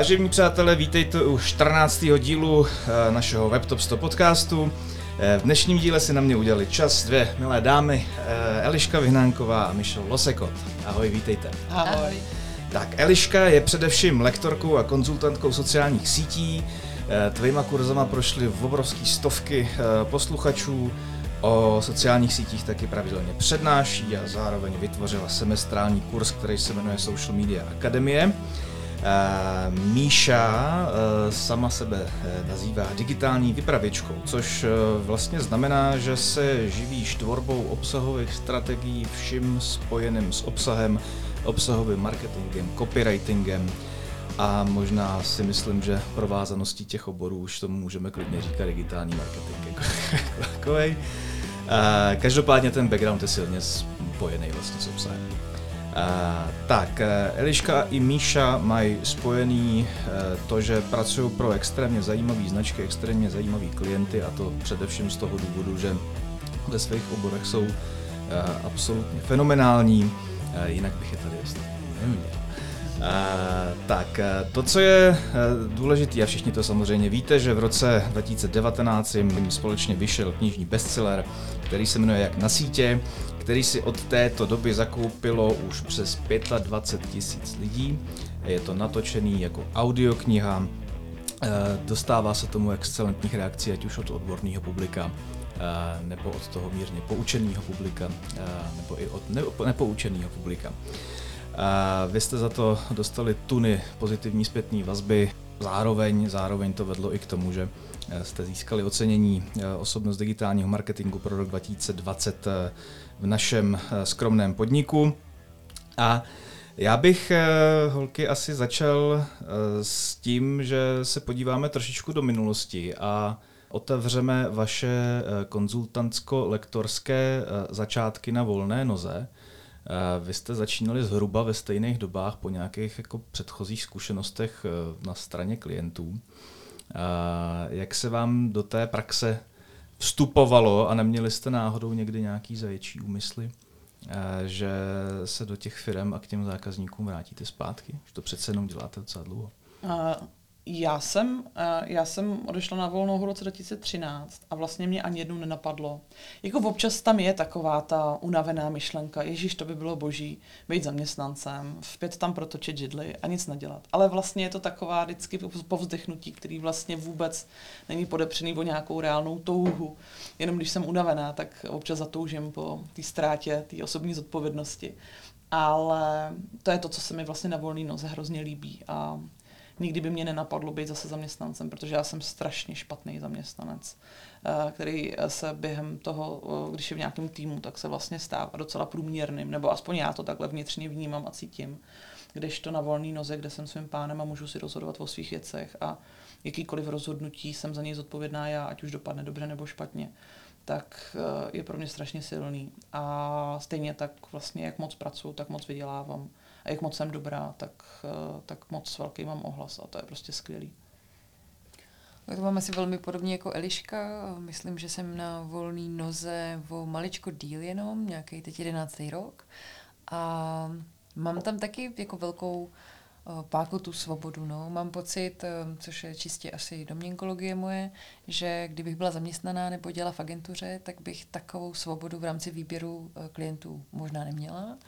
Vážení přátelé, vítejte u 14. dílu eh, našeho WebTop 100 podcastu. Eh, v dnešním díle si na mě udělali čas dvě milé dámy, eh, Eliška Vyhnánková a Michal Losekot. Ahoj, vítejte. Ahoj. Tak, Eliška je především lektorkou a konzultantkou sociálních sítí. Tvýma kurzama prošly v obrovský stovky posluchačů. O sociálních sítích taky pravidelně přednáší a zároveň vytvořila semestrální kurz, který se jmenuje Social Media Akademie. Míša uh, sama sebe uh, nazývá digitální vypravěčkou, což uh, vlastně znamená, že se živíš tvorbou obsahových strategií vším spojeným s obsahem, obsahovým marketingem, copywritingem a možná si myslím, že provázaností těch oborů už tomu můžeme klidně říkat digitální marketing. Jako takovej. Každopádně ten background je silně spojený vlastně s obsahem. Tak, uh, Eliška i Míša mají spojený uh, to, že pracují pro extrémně zajímavé značky, extrémně zajímavé klienty a to především z toho důvodu, že ve svých oborech jsou uh, absolutně fenomenální, jinak bych je tady ostatně neměl. Uh, tak, to, co je důležité, a všichni to samozřejmě víte, že v roce 2019 jim společně vyšel knižní bestseller, který se jmenuje Jak na sítě, který si od této doby zakoupilo už přes 25 tisíc lidí. Je to natočený jako audiokniha, uh, dostává se tomu excelentních reakcí, ať už od odborného publika, nebo od toho mírně poučeného publika, nebo i od nepoučeného publika. Vy jste za to dostali tuny pozitivní zpětné vazby, zároveň, zároveň to vedlo i k tomu, že eh, jste získali ocenění eh, osobnost digitálního marketingu pro rok 2020 eh, v našem skromném podniku. A já bych, holky, asi začal s tím, že se podíváme trošičku do minulosti a otevřeme vaše konzultantsko-lektorské začátky na volné noze. Eh, vy jste začínali zhruba ve stejných dobách po nějakých jako předchozích zkušenostech eh, na straně klientů. Eh, jak se vám do té praxe vstupovalo a neměli jste náhodou někdy nějaký zaječí úmysly, že se do těch firm a k těm zákazníkům vrátíte zpátky? Že to přece jenom děláte docela dlouho. Já jsem, eh, já jsem odešla na volnou v roce 2013 a vlastně mě ani jednou nenapadlo. Jako občas tam je taková ta unavená myšlenka, ježíš, to by bylo boží, být zaměstnancem, v pět tam protočit židly a nic nedělat. Ale vlastně je to taková vždycky povzdechnutí, který vlastně vůbec není podepřený o nějakou reálnou touhu. Jenom když jsem unavená, tak občas zatoužím po té ztrátě, té osobní zodpovědnosti. Ale to je to, co se mi vlastně na volný noze hrozně líbí a nikdy by mě nenapadlo být zase zaměstnancem, protože já jsem strašně špatný zaměstnanec, eh, který se během toho, eh, když je v nějakém týmu, tak se vlastně stává docela průměrným, nebo aspoň já to takhle vnitřně vnímám a cítím. Když to na volný noze, kde jsem svým pánem a můžu si rozhodovat o svých věcech a jakýkoliv rozhodnutí jsem za něj zodpovědná já, ať už dopadne dobře nebo špatně, tak eh, je pro mě strašně silný. A stejně tak vlastně, jak moc pracuji, tak moc vydělávám a jak moc jsem dobrá, tak, eh, tak moc velký mám ohlas a to je prostě skvělý. Tak to mám asi velmi podobně jako Eliška. Myslím, že jsem na volný noze o maličko díl jenom, nějaký teď jedenáctý rok. A mám tam taky jako velkou eh, páku tu svobodu. No. Mám pocit, eh, což je čistě asi domněnkologie moje, že kdybych byla zaměstnaná nebo dělala v agentuře, tak bych takovou svobodu v rámci výběru klientů možná neměla.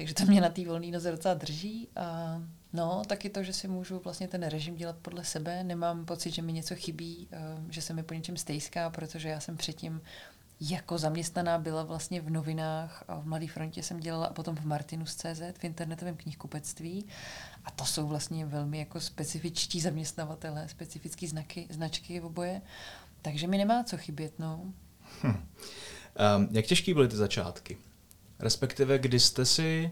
Takže to mě na té volné noze docela drží. A no, taky to, že si můžu vlastně ten režim dělat podle sebe. Nemám pocit, že mi něco chybí, eh, že se mi po něčem stejská, protože já jsem předtím jako zaměstnaná byla vlastně v novinách a v Mladé frontě jsem dělala a potom v Martinus.cz, v internetovém knihkupectví. A to jsou vlastně velmi jako specifičtí zaměstnavatele, specifické znaky, značky v oboje. Takže mi nemá co chybět, no. Hm. Um, jak těžký byly ty začátky? Respektive, kdy jste si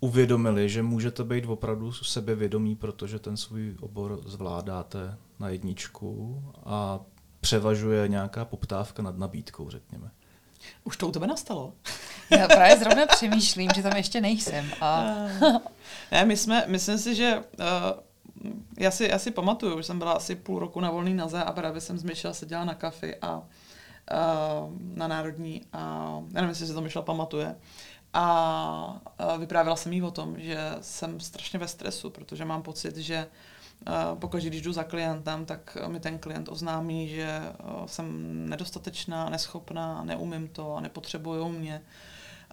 uvědomili, že můžete být opravdu sebevědomí, protože ten svůj obor zvládáte na jedničku a převažuje nějaká poptávka nad nabídkou, řekněme. Už to u tebe nastalo. Já právě zrovna přemýšlím, že tam ještě nejsem. A... ne, my jsme, myslím si, že uh, já, si, já si pamatuju, že jsem byla asi půl roku na volný naze a právě jsem s Myšel seděla na kafi a na Národní a já nevím, jestli si to Myšel pamatuje. A vyprávěla jsem jí o tom, že jsem strašně ve stresu, protože mám pocit, že pokud když jdu za klientem, tak mi ten klient oznámí, že jsem nedostatečná, neschopná, neumím to a nepotřebují mě.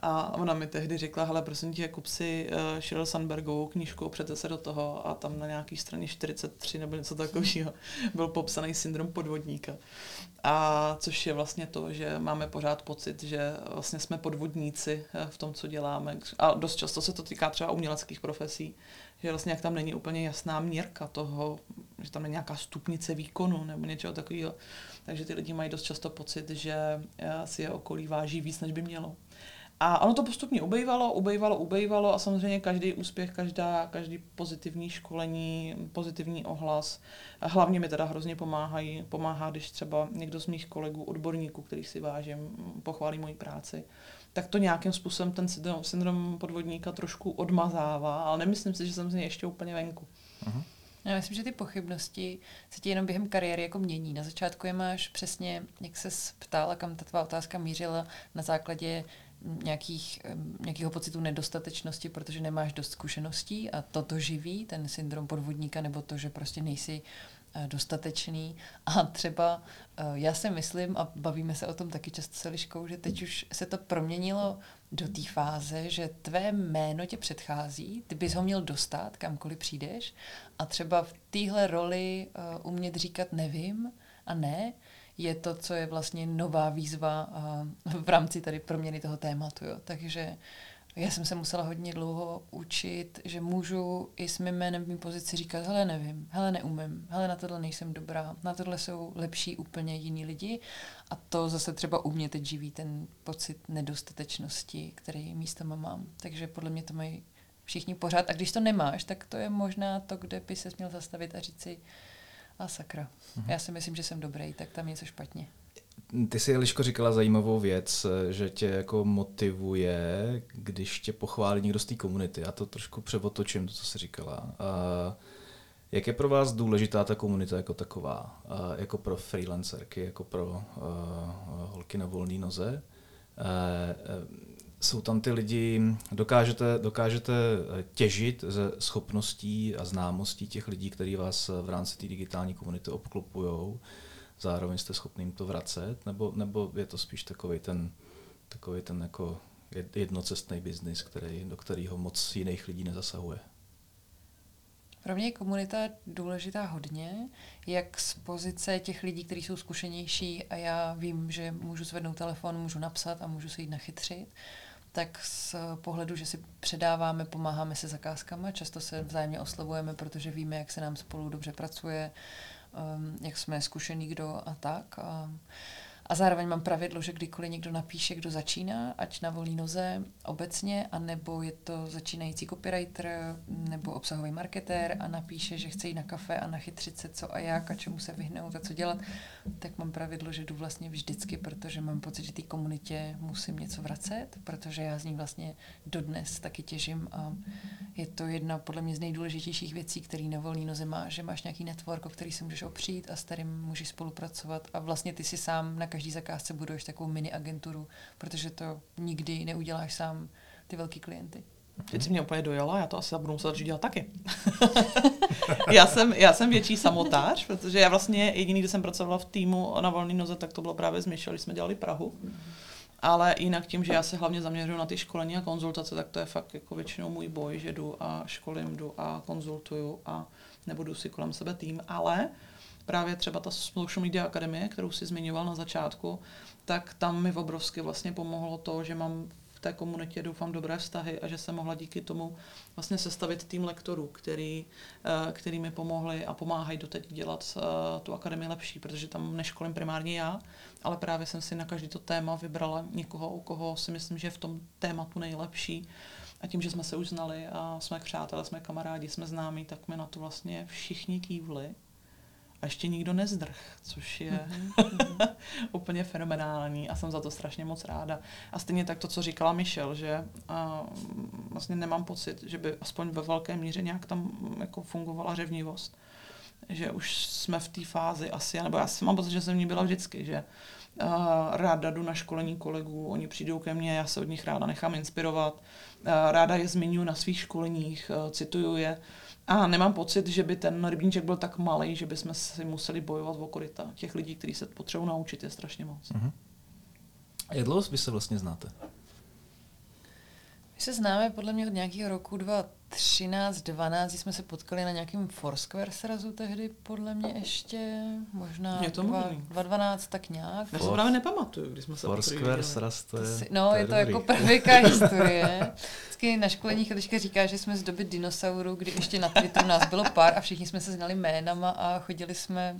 A ona mi tehdy řekla, hele, prosím tě, kup si uh, Sheryl Sandbergovou knížku, přete se do toho a tam na nějaký straně 43 nebo něco takového byl popsaný syndrom podvodníka. A což je vlastně to, že máme pořád pocit, že vlastně jsme podvodníci eh, v tom, co děláme. A dost často se to týká třeba uměleckých profesí, že vlastně jak tam není úplně jasná měrka toho, že tam není nějaká stupnice výkonu nebo něčeho takového. Takže ty lidi mají dost často pocit, že eh, si je okolí váží víc, než by mělo. A ono to postupně ubejvalo, ubejvalo, ubejvalo a samozřejmě každý úspěch, každá, každý pozitivní školení, pozitivní ohlas, hlavně mi teda hrozně pomáhají, pomáhá, když třeba někdo z mých kolegů, odborníků, který si vážím, pochválí moji práci, tak to nějakým způsobem ten syndrom, syndrom podvodníka trošku odmazává, ale nemyslím si, že jsem z něj ještě úplně venku. Uh-huh. Já myslím, že ty pochybnosti se ti jenom během kariéry jako mění. Na začátku je máš přesně, jak se ptala, kam ta tvá otázka mířila, na základě nějakých, nějakého pocitu nedostatečnosti, protože nemáš dost zkušeností a toto živí, ten syndrom podvodníka, nebo to, že prostě nejsi eh, dostatečný. A třeba eh, já si myslím, a bavíme se o tom taky často se Liškou, že teď už se to proměnilo do té fáze, že tvé jméno tě předchází, ty bys ho měl dostat, kamkoliv přijdeš a třeba v téhle roli uh, umět říkat nevím a ne, je to, co je vlastně nová výzva v rámci tady proměny toho tématu. Jo. Takže já jsem se musela hodně dlouho učit, že můžu i s mým jménem v mým pozici říkat, hele nevím, hele neumím, hele na tohle nejsem dobrá, na tohle jsou lepší úplně jiní lidi a to zase třeba u mě teď živí ten pocit nedostatečnosti, který místama mám. Takže podle mě to mají všichni pořád a když to nemáš, tak to je možná to, kde by se měl zastavit a říct si, a sakra, mhm. já si myslím, že jsem dobrý, tak tam je něco špatně. Ty jsi, Eliško, říkala zajímavou věc, že tě jako motivuje, když tě pochválí někdo z té komunity. Já to trošku převotočím, to, co jsi říkala. A jak je pro vás důležitá ta komunita jako taková? A jako pro freelancerky, jako pro uh, holky na volné noze? Uh, jsou tam ty lidi, dokážete, dokážete eh, těžit ze schopností a známostí těch lidí, kteří vás v rámci té digitální komunity obklopují, zároveň jste schopni jim to vracet, nebo, nebo je to spíš takový ten, takový ten jako jednocestný biznis, který, do kterého moc jiných lidí nezasahuje? Pro mě je komunita důležitá hodně, jak z pozice těch lidí, kteří jsou zkušenější a já vím, že můžu zvednout telefon, můžu napsat a můžu se jít nachytřit, tak z pohledu, že si předáváme, pomáháme se zakázkama, často se vzájemně oslovujeme, protože víme, jak se nám spolu dobře pracuje, um, jak jsme zkušený kdo a tak. A a zároveň mám pravidlo, že kdykoliv někdo napíše, kdo začíná, ať na volný noze obecně, anebo je to začínající copywriter nebo obsahový marketér a napíše, že chce jít na kafe a nachytřit se co a jak a čemu se vyhnout a co dělat, tak mám pravidlo, že jdu vlastně vždycky, protože mám pocit, že té komunitě musím něco vracet, protože já z ní vlastně dodnes taky těžím a je to jedna podle mě z nejdůležitějších věcí, který na volný noze má, že máš nějaký network, o který si můžeš opřít a s kterým můžeš spolupracovat a vlastně ty si sám na každý zakázce buduješ takovou mini agenturu, protože to nikdy neuděláš sám ty velký klienty. Teď si mě úplně dojela, já to asi budu muset dělat taky. já, jsem, já jsem větší samotář, protože já vlastně jediný, kdy jsem pracovala v týmu na volný noze, tak to bylo právě s Michel, když jsme dělali Prahu. Ale jinak tím, že já se hlavně zaměřuju na ty školení a konzultace, tak to je fakt jako většinou můj boj, že jdu a školím, jdu a konzultuju a nebudu si kolem sebe tým. Ale právě třeba ta Social Media Akademie, kterou si zmiňoval na začátku, tak tam mi obrovsky vlastně pomohlo to, že mám v té komunitě doufám dobré vztahy a že jsem mohla díky tomu vlastně sestavit tým lektorů, který, eh, který mi pomohli a pomáhají doteď dělat eh, tu akademii lepší, protože tam neškolím primárně já, ale právě jsem si na každý to téma vybrala někoho, u koho si myslím, že je v tom tématu nejlepší. A tím, že jsme se už znali a jsme přátelé, jsme kamarádi, jsme známí, tak mi na to vlastně všichni kývli a ještě nikdo nezdrh, což je mm-hmm. úplně fenomenální a jsem za to strašně moc ráda. A stejně tak to, co říkala Michelle, že a, vlastně nemám pocit, že by aspoň ve velké míře nějak tam jako fungovala řevnivost. že už jsme v té fázi asi, nebo já si mám pocit, že jsem v ní byla vždycky, že ráda jdu na školení kolegů, oni přijdou ke mně, já se od nich ráda nechám inspirovat, uh, ráda je zmiňuji na svých školeních, uh, cituju je a nemám pocit, že by ten rybníček byl tak malý, že bychom si museli bojovat o koryta. Těch lidí, kteří se potřebují naučit, je strašně moc. Uh-huh. Jak dlouho vy se vlastně znáte? My se známe podle mě od nějakého roku 2013, 12, jsme se potkali na nějakém Foursquare srazu tehdy, podle mě ještě, možná Je to 2012, tak nějak. Já se právě nepamatuju, když jsme se Foursquare sraz, to je si, No, to je, je to dobrý. jako perfeká historie. Vždycky na školeních Eliška říká, že jsme z doby dinosaurů, kdy ještě na Twitteru nás bylo pár a všichni jsme se znali jménama a chodili jsme,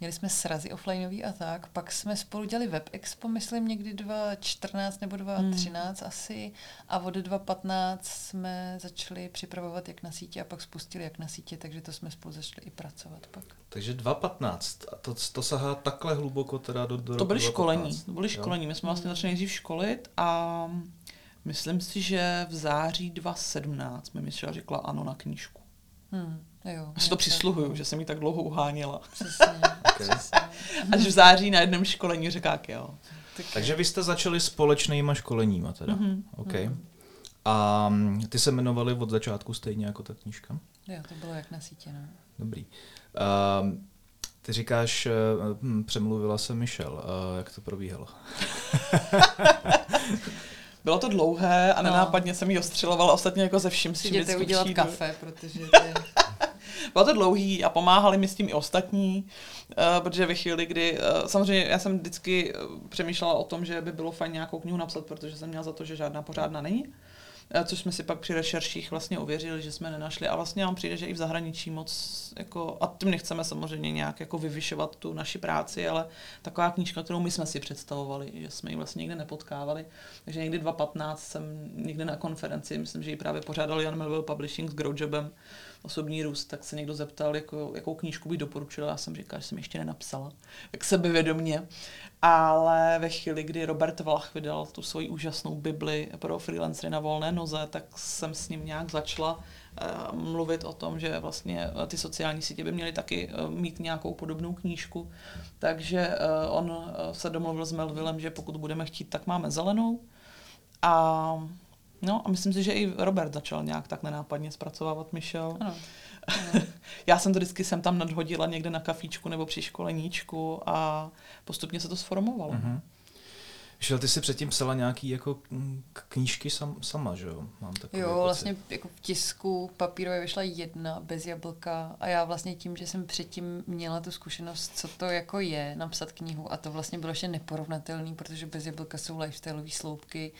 měli jsme srazy offlineový a tak. Pak jsme spolu dělali Web Expo, myslím někdy 2014 nebo 2013 hmm. asi a od 2015 jsme začali připravovat jak na sítě a pak spustili jak na sítě, takže to jsme spolu začali i pracovat pak. Takže 2015, a to, to sahá takhle hluboko teda do, do To byly 2015. školení, to byly školení. My jsme vlastně začali nejdřív školit a myslím si, že v září 2017 mi Michelle řekla ano na knížku. Hmm, jo, Já si to přisluhuju, že jsem ji tak dlouho uháněla. Přesně, Okay. přesně. Až v září na jednom školení řekla, jo. Tak Takže vy jste začali společnýma školeníma teda. Mhm. Okay. A mm, ty se jmenovali od začátku stejně jako ta knížka? Jo, to bylo jak na sítě, no. Dobrý. Um, ty říkáš, uh, přemluvila se Michel. Uh, jak to probíhalo? Bylo to dlouhé a No. nenápadně jsem ji ostřelovala ostatně jako ze vším, Přijděte vždycky udělat přijdu. kafe, protože to je... Bylo to dlouhý a pomáhali mi s tím i ostatní, uh, protože ve chvíli, kdy, uh, samozřejmě já jsem vždycky uh, přemýšlela o tom, že by bylo fajn nějakou knihu napsat, protože jsem měla za to, že žádná pořádná není. Což jsme si pak při rešerších vlastně ověřili, že jsme nenašli. A vlastně vám přijde, že i v zahraničí moc, jako, a tím nechceme samozřejmě nějak jako vyvyšovat tu naši práci, ale taková knížka, kterou my jsme si představovali, že jsme ji vlastně nikde nepotkávali. Takže někdy 2015 jsem někde na konferenci, myslím, že ji právě pořádal Jan Melville Publishing s Growjobem, osobní růst, tak se někdo zeptal, jako, jakou knížku by doporučila. Já jsem říkala, že jsem ještě nenapsala, jak sebevědomně. Ale ve chvíli, kdy Robert Vlach vydal tu svoji úžasnou Bibli pro freelancery na volné noze, tak jsem s ním nějak začala uh, mluvit o tom, že vlastně uh, ty sociální sítě by měly taky uh, mít nějakou podobnou knížku. Takže on se domluvil s Melvillem, že pokud budeme chtít, tak máme zelenou. A No a myslím si, že i Robert začal nějak tak nenápadně zpracovávat Michel. Ano. Já jsem to vždycky jsem tam nadhodila někde na kafíčku nebo při školeníčku a postupně se to sformovalo. Mhm. Michel, ty jsi předtím psala nějaký jako knížky sam, sama, že jo? Mám takový Jo, pocit. vlastně jako v tisku papírové vyšla jedna bez jablka a já vlastně tím, že jsem předtím měla tu zkušenost, co to jako je napsat knihu a to vlastně bylo ještě neporovnatelný, protože bez jablka jsou lifestyleové sloupky,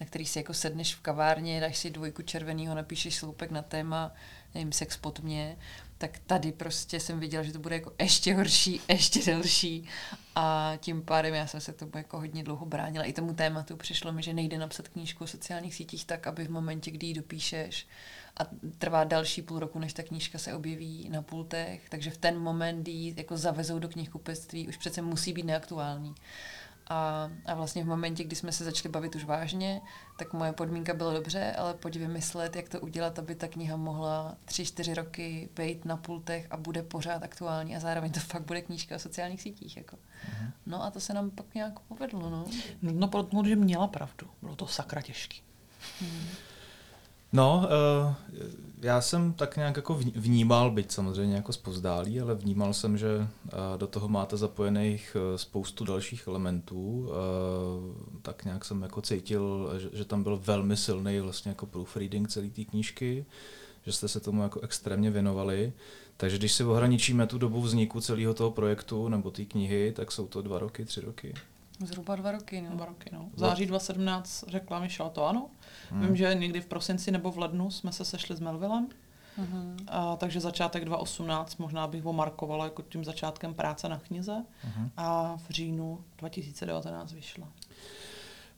na který si jako sedneš v kavárně, dáš si dvojku červenýho, napíšeš sloupek na téma, nevím, sex pod mě, tak tady prostě jsem viděla, že to bude jako ještě horší, ještě delší a tím pádem já jsem se tomu jako hodně dlouho bránila. I tomu tématu přišlo mi, že nejde napsat knížku o sociálních sítích tak, aby v momentě, kdy ji dopíšeš a trvá další půl roku, než ta knížka se objeví na pultech, takže v ten moment, kdy ji jako zavezou do knihkupectví, už přece musí být neaktuální. A, a vlastně v momentě, kdy jsme se začali bavit už vážně, tak moje podmínka byla dobře, ale pojď vymyslet, jak to udělat, aby ta kniha mohla tři, čtyři roky být na pultech a bude pořád aktuální a zároveň to fakt bude knížka o sociálních sítích. Jako. No a to se nám pak nějak povedlo. No. Nutno podotknout, že měla pravdu. Bylo to sakra těžký. No, uh, já jsem tak nějak jako vní- vnímal, byť samozřejmě jako zpovzdálí, ale vnímal jsem, že uh, do toho máte zapojených uh, spoustu dalších elementů. Tak nějak jsem jako cítil, že, že tam byl velmi silný vlastně jako proofreading celé té knížky, že jste se tomu jako extrémně věnovali. Takže když si ohraničíme tu dobu vzniku celého toho projektu nebo té knihy, tak jsou to dva roky, tři roky. Zhruba dva roky. No. Dva roky, no. V září 2017 řekla Michelle to ano. Hmm. Vím, že někdy v prosinci nebo v lednu jsme se sešli s Melvillem. Mhm. A, takže začátek 2018 možná bych ho markovala jako tím začátkem práce na knize. Mhm. A v říjnu 2019 vyšla.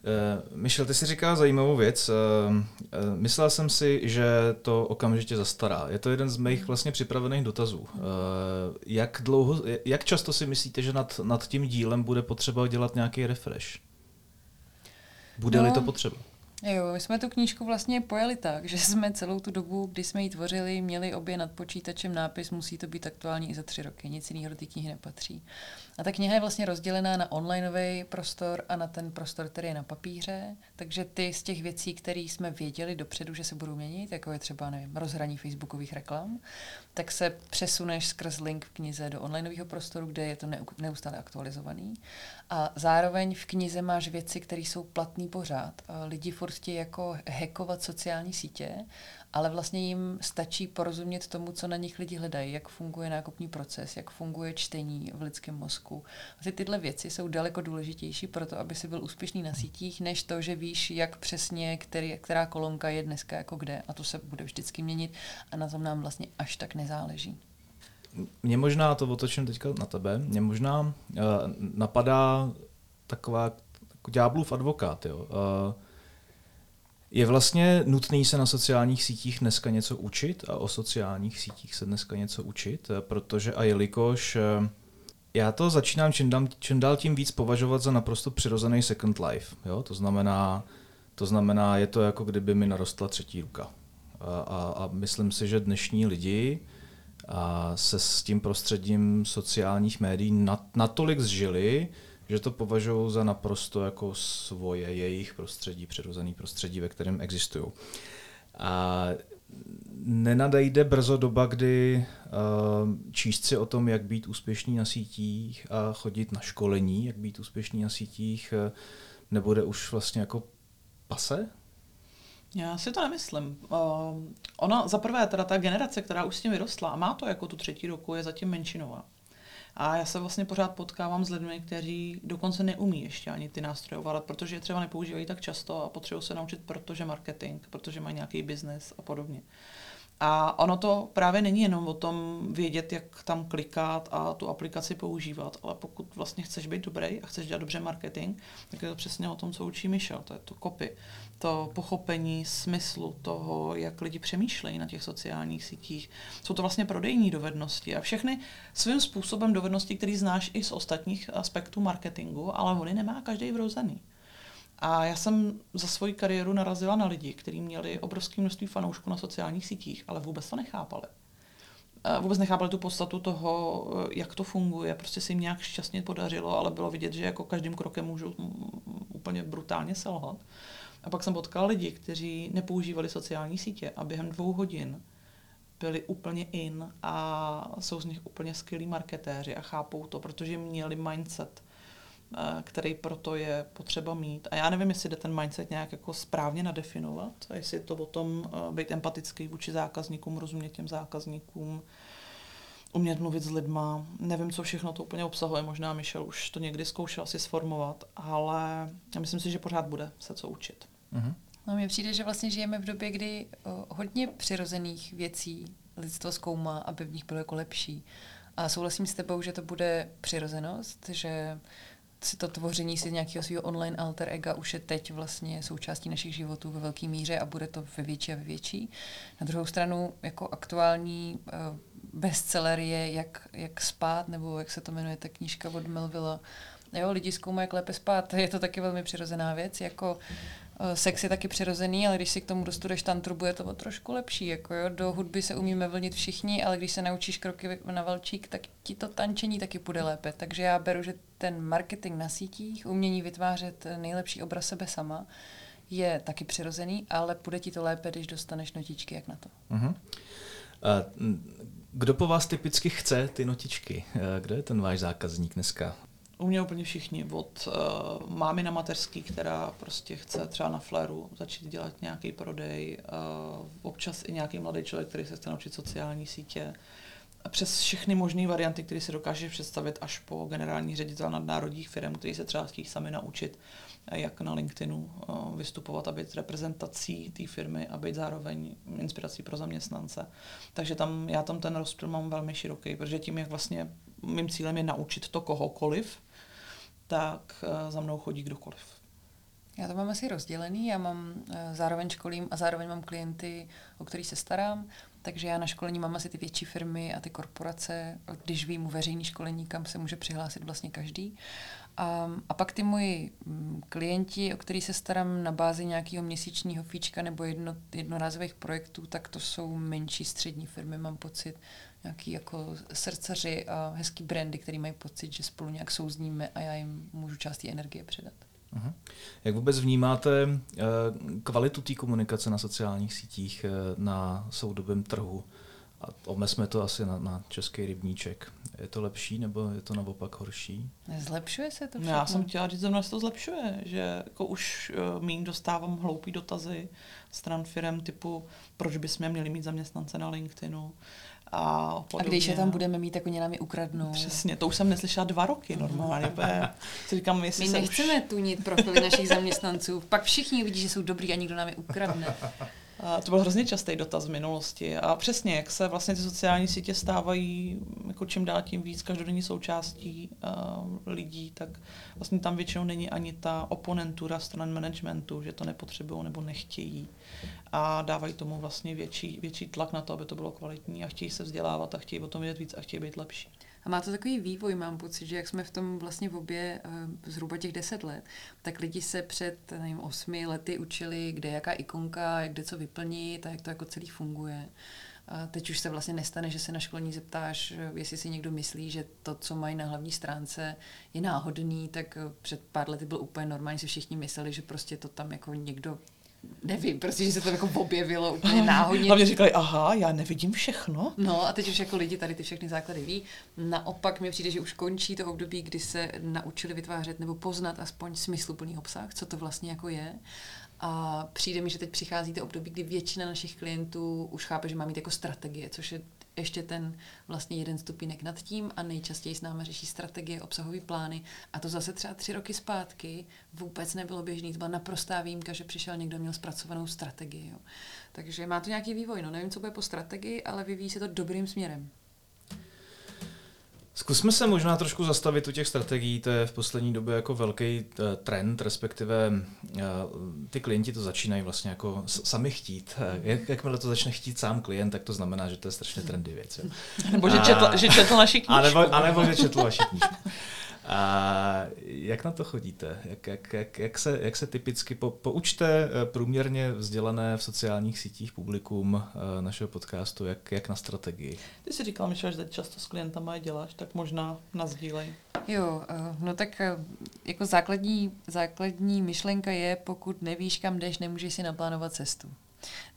Uh, Michel, ty si říkal zajímavou věc. Uh, uh, myslel jsem si, že to okamžitě zastará. Je to jeden z mých vlastně připravených dotazů. Jak dlouho, jak často si myslíte, že nad, nad tím dílem bude potřeba dělat nějaký refresh? Bude-li No. to potřeba? Jo, my jsme tu knížku vlastně pojali tak, že jsme celou tu dobu, kdy jsme ji tvořili, měli obě nad počítačem nápis musí to být aktuální i za tři roky, nic jiného do té knihy nepatří. A ta kniha je vlastně rozdělená na onlineový prostor a na ten prostor, který je na papíře, takže ty z těch věcí, které jsme věděli dopředu, že se budou měnit, jako je třeba nevím, rozhraní facebookových reklam, tak se přesuneš skrz link v knize do onlineového prostoru, kde je to neustále aktualizovaný. A zároveň v knize máš věci, které jsou platné pořád. Lidi furt jako hackovat sociální sítě, ale vlastně jim stačí porozumět tomu, co na nich lidi hledají, jak funguje nákupní proces, jak funguje čtení v lidském mozku. Asi tyhle věci jsou daleko důležitější pro to, aby si byl úspěšný na sítích, než to, že víš, jak přesně, který, která kolonka je dneska jako kde. A to se bude vždycky měnit a na tom nám vlastně až tak nezáleží. Mě možná, to otočím teďka na tebe, mě možná uh, napadá taková jako ďáblův advokát. Jo. Uh, je vlastně nutný se na sociálních sítích dneska něco učit a o sociálních sítích se dneska něco učit, eh, protože a jelikož já to začínám čím dál, čím dál tím víc považovat za naprosto přirozený second life. Jo? To, znamená, to znamená, je to jako kdyby mi narostla třetí ruka. A, a, a myslím si, že dnešní lidi a se s tím prostředím sociálních médií natolik zžili, že to považují za naprosto jako svoje, jejich prostředí, přirozený prostředí, ve kterém existují. A nenadejde brzo doba, kdy uh, číst si o tom, jak být úspěšný na sítích a chodit na školení, jak být úspěšný na sítích, uh, nebude už vlastně jako pase? Já si to nemyslím. Uh, ona za prvé, teda ta generace, která už s tím vyrostla a má to jako tu třetí roku, je zatím menšinová. A já se vlastně pořád potkávám s lidmi, kteří dokonce neumí ještě ani ty nástroje ovládat, protože je třeba nepoužívají tak často a potřebují se naučit, protože marketing, protože mají nějaký biznes a podobně. A ono to právě není jenom o tom vědět, jak tam klikat a tu aplikaci používat, ale pokud vlastně chceš být dobrý a chceš dělat dobře marketing, tak je to přesně o tom, co učí Michel, to je to copy, to pochopení smyslu toho, jak lidi přemýšlejí na těch sociálních sítích. Jsou to vlastně prodejní dovednosti a všechny svým způsobem dovednosti, které znáš i z ostatních aspektů marketingu, ale oni nemá každý vrozený. A já jsem za svoji kariéru narazila na lidi, kteří měli obrovské množství fanoušků na sociálních sítích, ale vůbec to nechápali. Vůbec nechápali tu podstatu toho, jak to funguje. Prostě se jim nějak šťastně podařilo, ale bylo vidět, že jako každým krokem můžu úplně brutálně selhat. A pak jsem potkala lidi, kteří nepoužívali sociální sítě a během dvou hodin byli úplně in a jsou z nich úplně skvělí marketéři a chápou to, protože měli mindset Eh, který proto je potřeba mít. A já nevím, jestli jde ten mindset nějak jako správně nadefinovat, a jestli je to o tom eh, být empatický vůči zákazníkům, rozumět těm zákazníkům, umět mluvit s lidma. Nevím, co všechno to úplně obsahuje, možná Michel už to někdy zkoušel si sformovat, ale já myslím si, že pořád bude se co učit. Mm-hmm. No mně přijde, že vlastně žijeme v době, kdy hodně přirozených věcí lidstvo zkoumá, aby v nich bylo jako lepší. A souhlasím s tebou, že to bude přirozenost, že si to tvoření si nějakého svého online alter ega už je teď vlastně součástí našich životů ve velké míře a bude to ve větší a ve větší. Na druhou stranu jako aktuální bestseller je jak, jak spát, nebo jak se to jmenuje ta knížka od Melvilla. Jo, lidi zkoumají, jak lépe spát. Je to taky velmi přirozená věc. Jako sex je taky přirozený, ale když si k tomu dostudeš tantru, bude to trošku lepší. Jako jo. Do hudby se umíme vlnit všichni, ale když se naučíš kroky na valčík, tak ti to tančení taky půjde lépe. Takže já beru, že ten marketing na sítích, umění vytvářet nejlepší obraz sebe sama, je taky přirozený, ale půjde ti to lépe, když dostaneš notičky, jak na to. Uh-huh. Kdo po vás typicky chce ty notičky? Eh, kdo je ten váš zákazník dneska? U mě úplně všichni, od uh, mámy na mateřský, která prostě chce třeba na fléru začít dělat nějaký prodej, uh, občas i nějaký mladý člověk, který se chce naučit sociální sítě, přes všechny možné varianty, které si dokáže představit, až po generální ředitel nadnárodních firm, který se třeba chtějí sami naučit, jak na LinkedInu vystupovat a být reprezentací té firmy a být zároveň inspirací pro zaměstnance. Takže tam já tam ten rozptyl mám velmi široký, protože tím, jak vlastně mým cílem je naučit to kohokoliv, tak eh, za mnou chodí kdokoliv. Já to mám asi rozdělený, já mám uh, zároveň školím a zároveň mám klienty, o který se starám, takže já na školení mám asi ty větší firmy a ty korporace, když vím veřejný školení, kam se může přihlásit vlastně každý. A, a pak ty moji mm, klienti, o který se starám na bázi nějakého měsíčního fíčka nebo jedno, jednorázových projektů, tak to jsou menší střední firmy, mám pocit, nějaký jako srdcaři a hezký brandy, který mají pocit, že spolu nějak souzníme a já jim můžu část té energie předat. Uh-huh. Jak vůbec vnímáte uh, kvalitu té komunikace na sociálních sítích uh, na soudobém trhu? A omezme to asi na, na český rybníček. Je to lepší nebo je to naopak horší? Zlepšuje se to všechno? Já jsem chtěla říct, že se to zlepšuje, že jako už uh, míň dostávám hloupý dotazy stran firm typu, proč bychom měli mít zaměstnance na LinkedInu. A, podobně. a když je tam budeme mít, tak oni nám je ukradnou. Přesně, to už jsem neslyšela dva roky normálně. si říkám, jestli My nechceme už... tunit profily našich zaměstnanců, pak všichni vidí, že jsou dobrý a nikdo nám je ukradne. A to byl hrozně častý dotaz v minulosti. A přesně, jak se vlastně ty sociální sítě stávají jako čím dál tím víc každodenní součástí uh, lidí, tak vlastně tam většinou není ani ta oponentura stran managementu, že to nepotřebují nebo nechtějí. A dávají tomu vlastně větší, větší tlak na to, aby to bylo kvalitní a chtějí se vzdělávat a chtějí o tom vědět víc a chtějí být lepší. A má to takový vývoj, mám pocit, že jak jsme v tom vlastně v obě uh, zhruba těch deset let, tak lidi se před, nevím, osmi lety učili, kde jaká ikonka, kde co vyplnit a jak to jako celý funguje. A teď už se vlastně nestane, že se na školní zeptáš, eh, jestli si někdo myslí, že to, co mají na hlavní stránce, je náhodný, tak eh, před pár lety byl úplně normální, si všichni mysleli, že prostě to tam jako někdo nevím, prostě, že se to jako objevilo úplně náhodně. Hlavně říkali, aha, já nevidím všechno. No a teď už jako lidi tady ty všechny základy ví. Naopak mi přijde, že už končí to období, kdy se naučili vytvářet nebo poznat aspoň smysluplný obsah, co to vlastně jako je. A přijde mi, že teď přichází to období, kdy většina našich klientů už chápe, že má mít jako strategie, což je ještě ten vlastně jeden stupínek nad tím a nejčastěji s námi řeší strategie, obsahové plány a to zase třeba tři roky zpátky vůbec nebylo běžný, to byla naprostá výjimka, že přišel někdo, měl zpracovanou strategii. Jo. Takže má to nějaký vývoj, no nevím, co bude po strategii, ale vyvíjí se to dobrým směrem. Zkusme se možná trošku zastavit u těch strategií, to je v poslední době jako velký eh, trend, respektive eh, ty klienti to začínají vlastně jako sami chtít. Eh, jak, jakmile to začne chtít sám klient, tak to znamená, že to je strašně trendy věc. Jo. Nebo že četl, že četl naši knížku. A nebo, a nebo že četl vaši knížku. A jak na to chodíte? Jak, jak, jak, jak, se, jak se typicky po, poučte eh, průměrně vzdělané v sociálních sítích publikum eh, našeho podcastu, jak, jak na strategii? Ty si říkal, Michal, že teď často s klientama děláš, tak možná nazdílej. Jo, eh, no tak jako základní, základní myšlenka je, pokud nevíš, kam jdeš, nemůžeš si naplánovat cestu.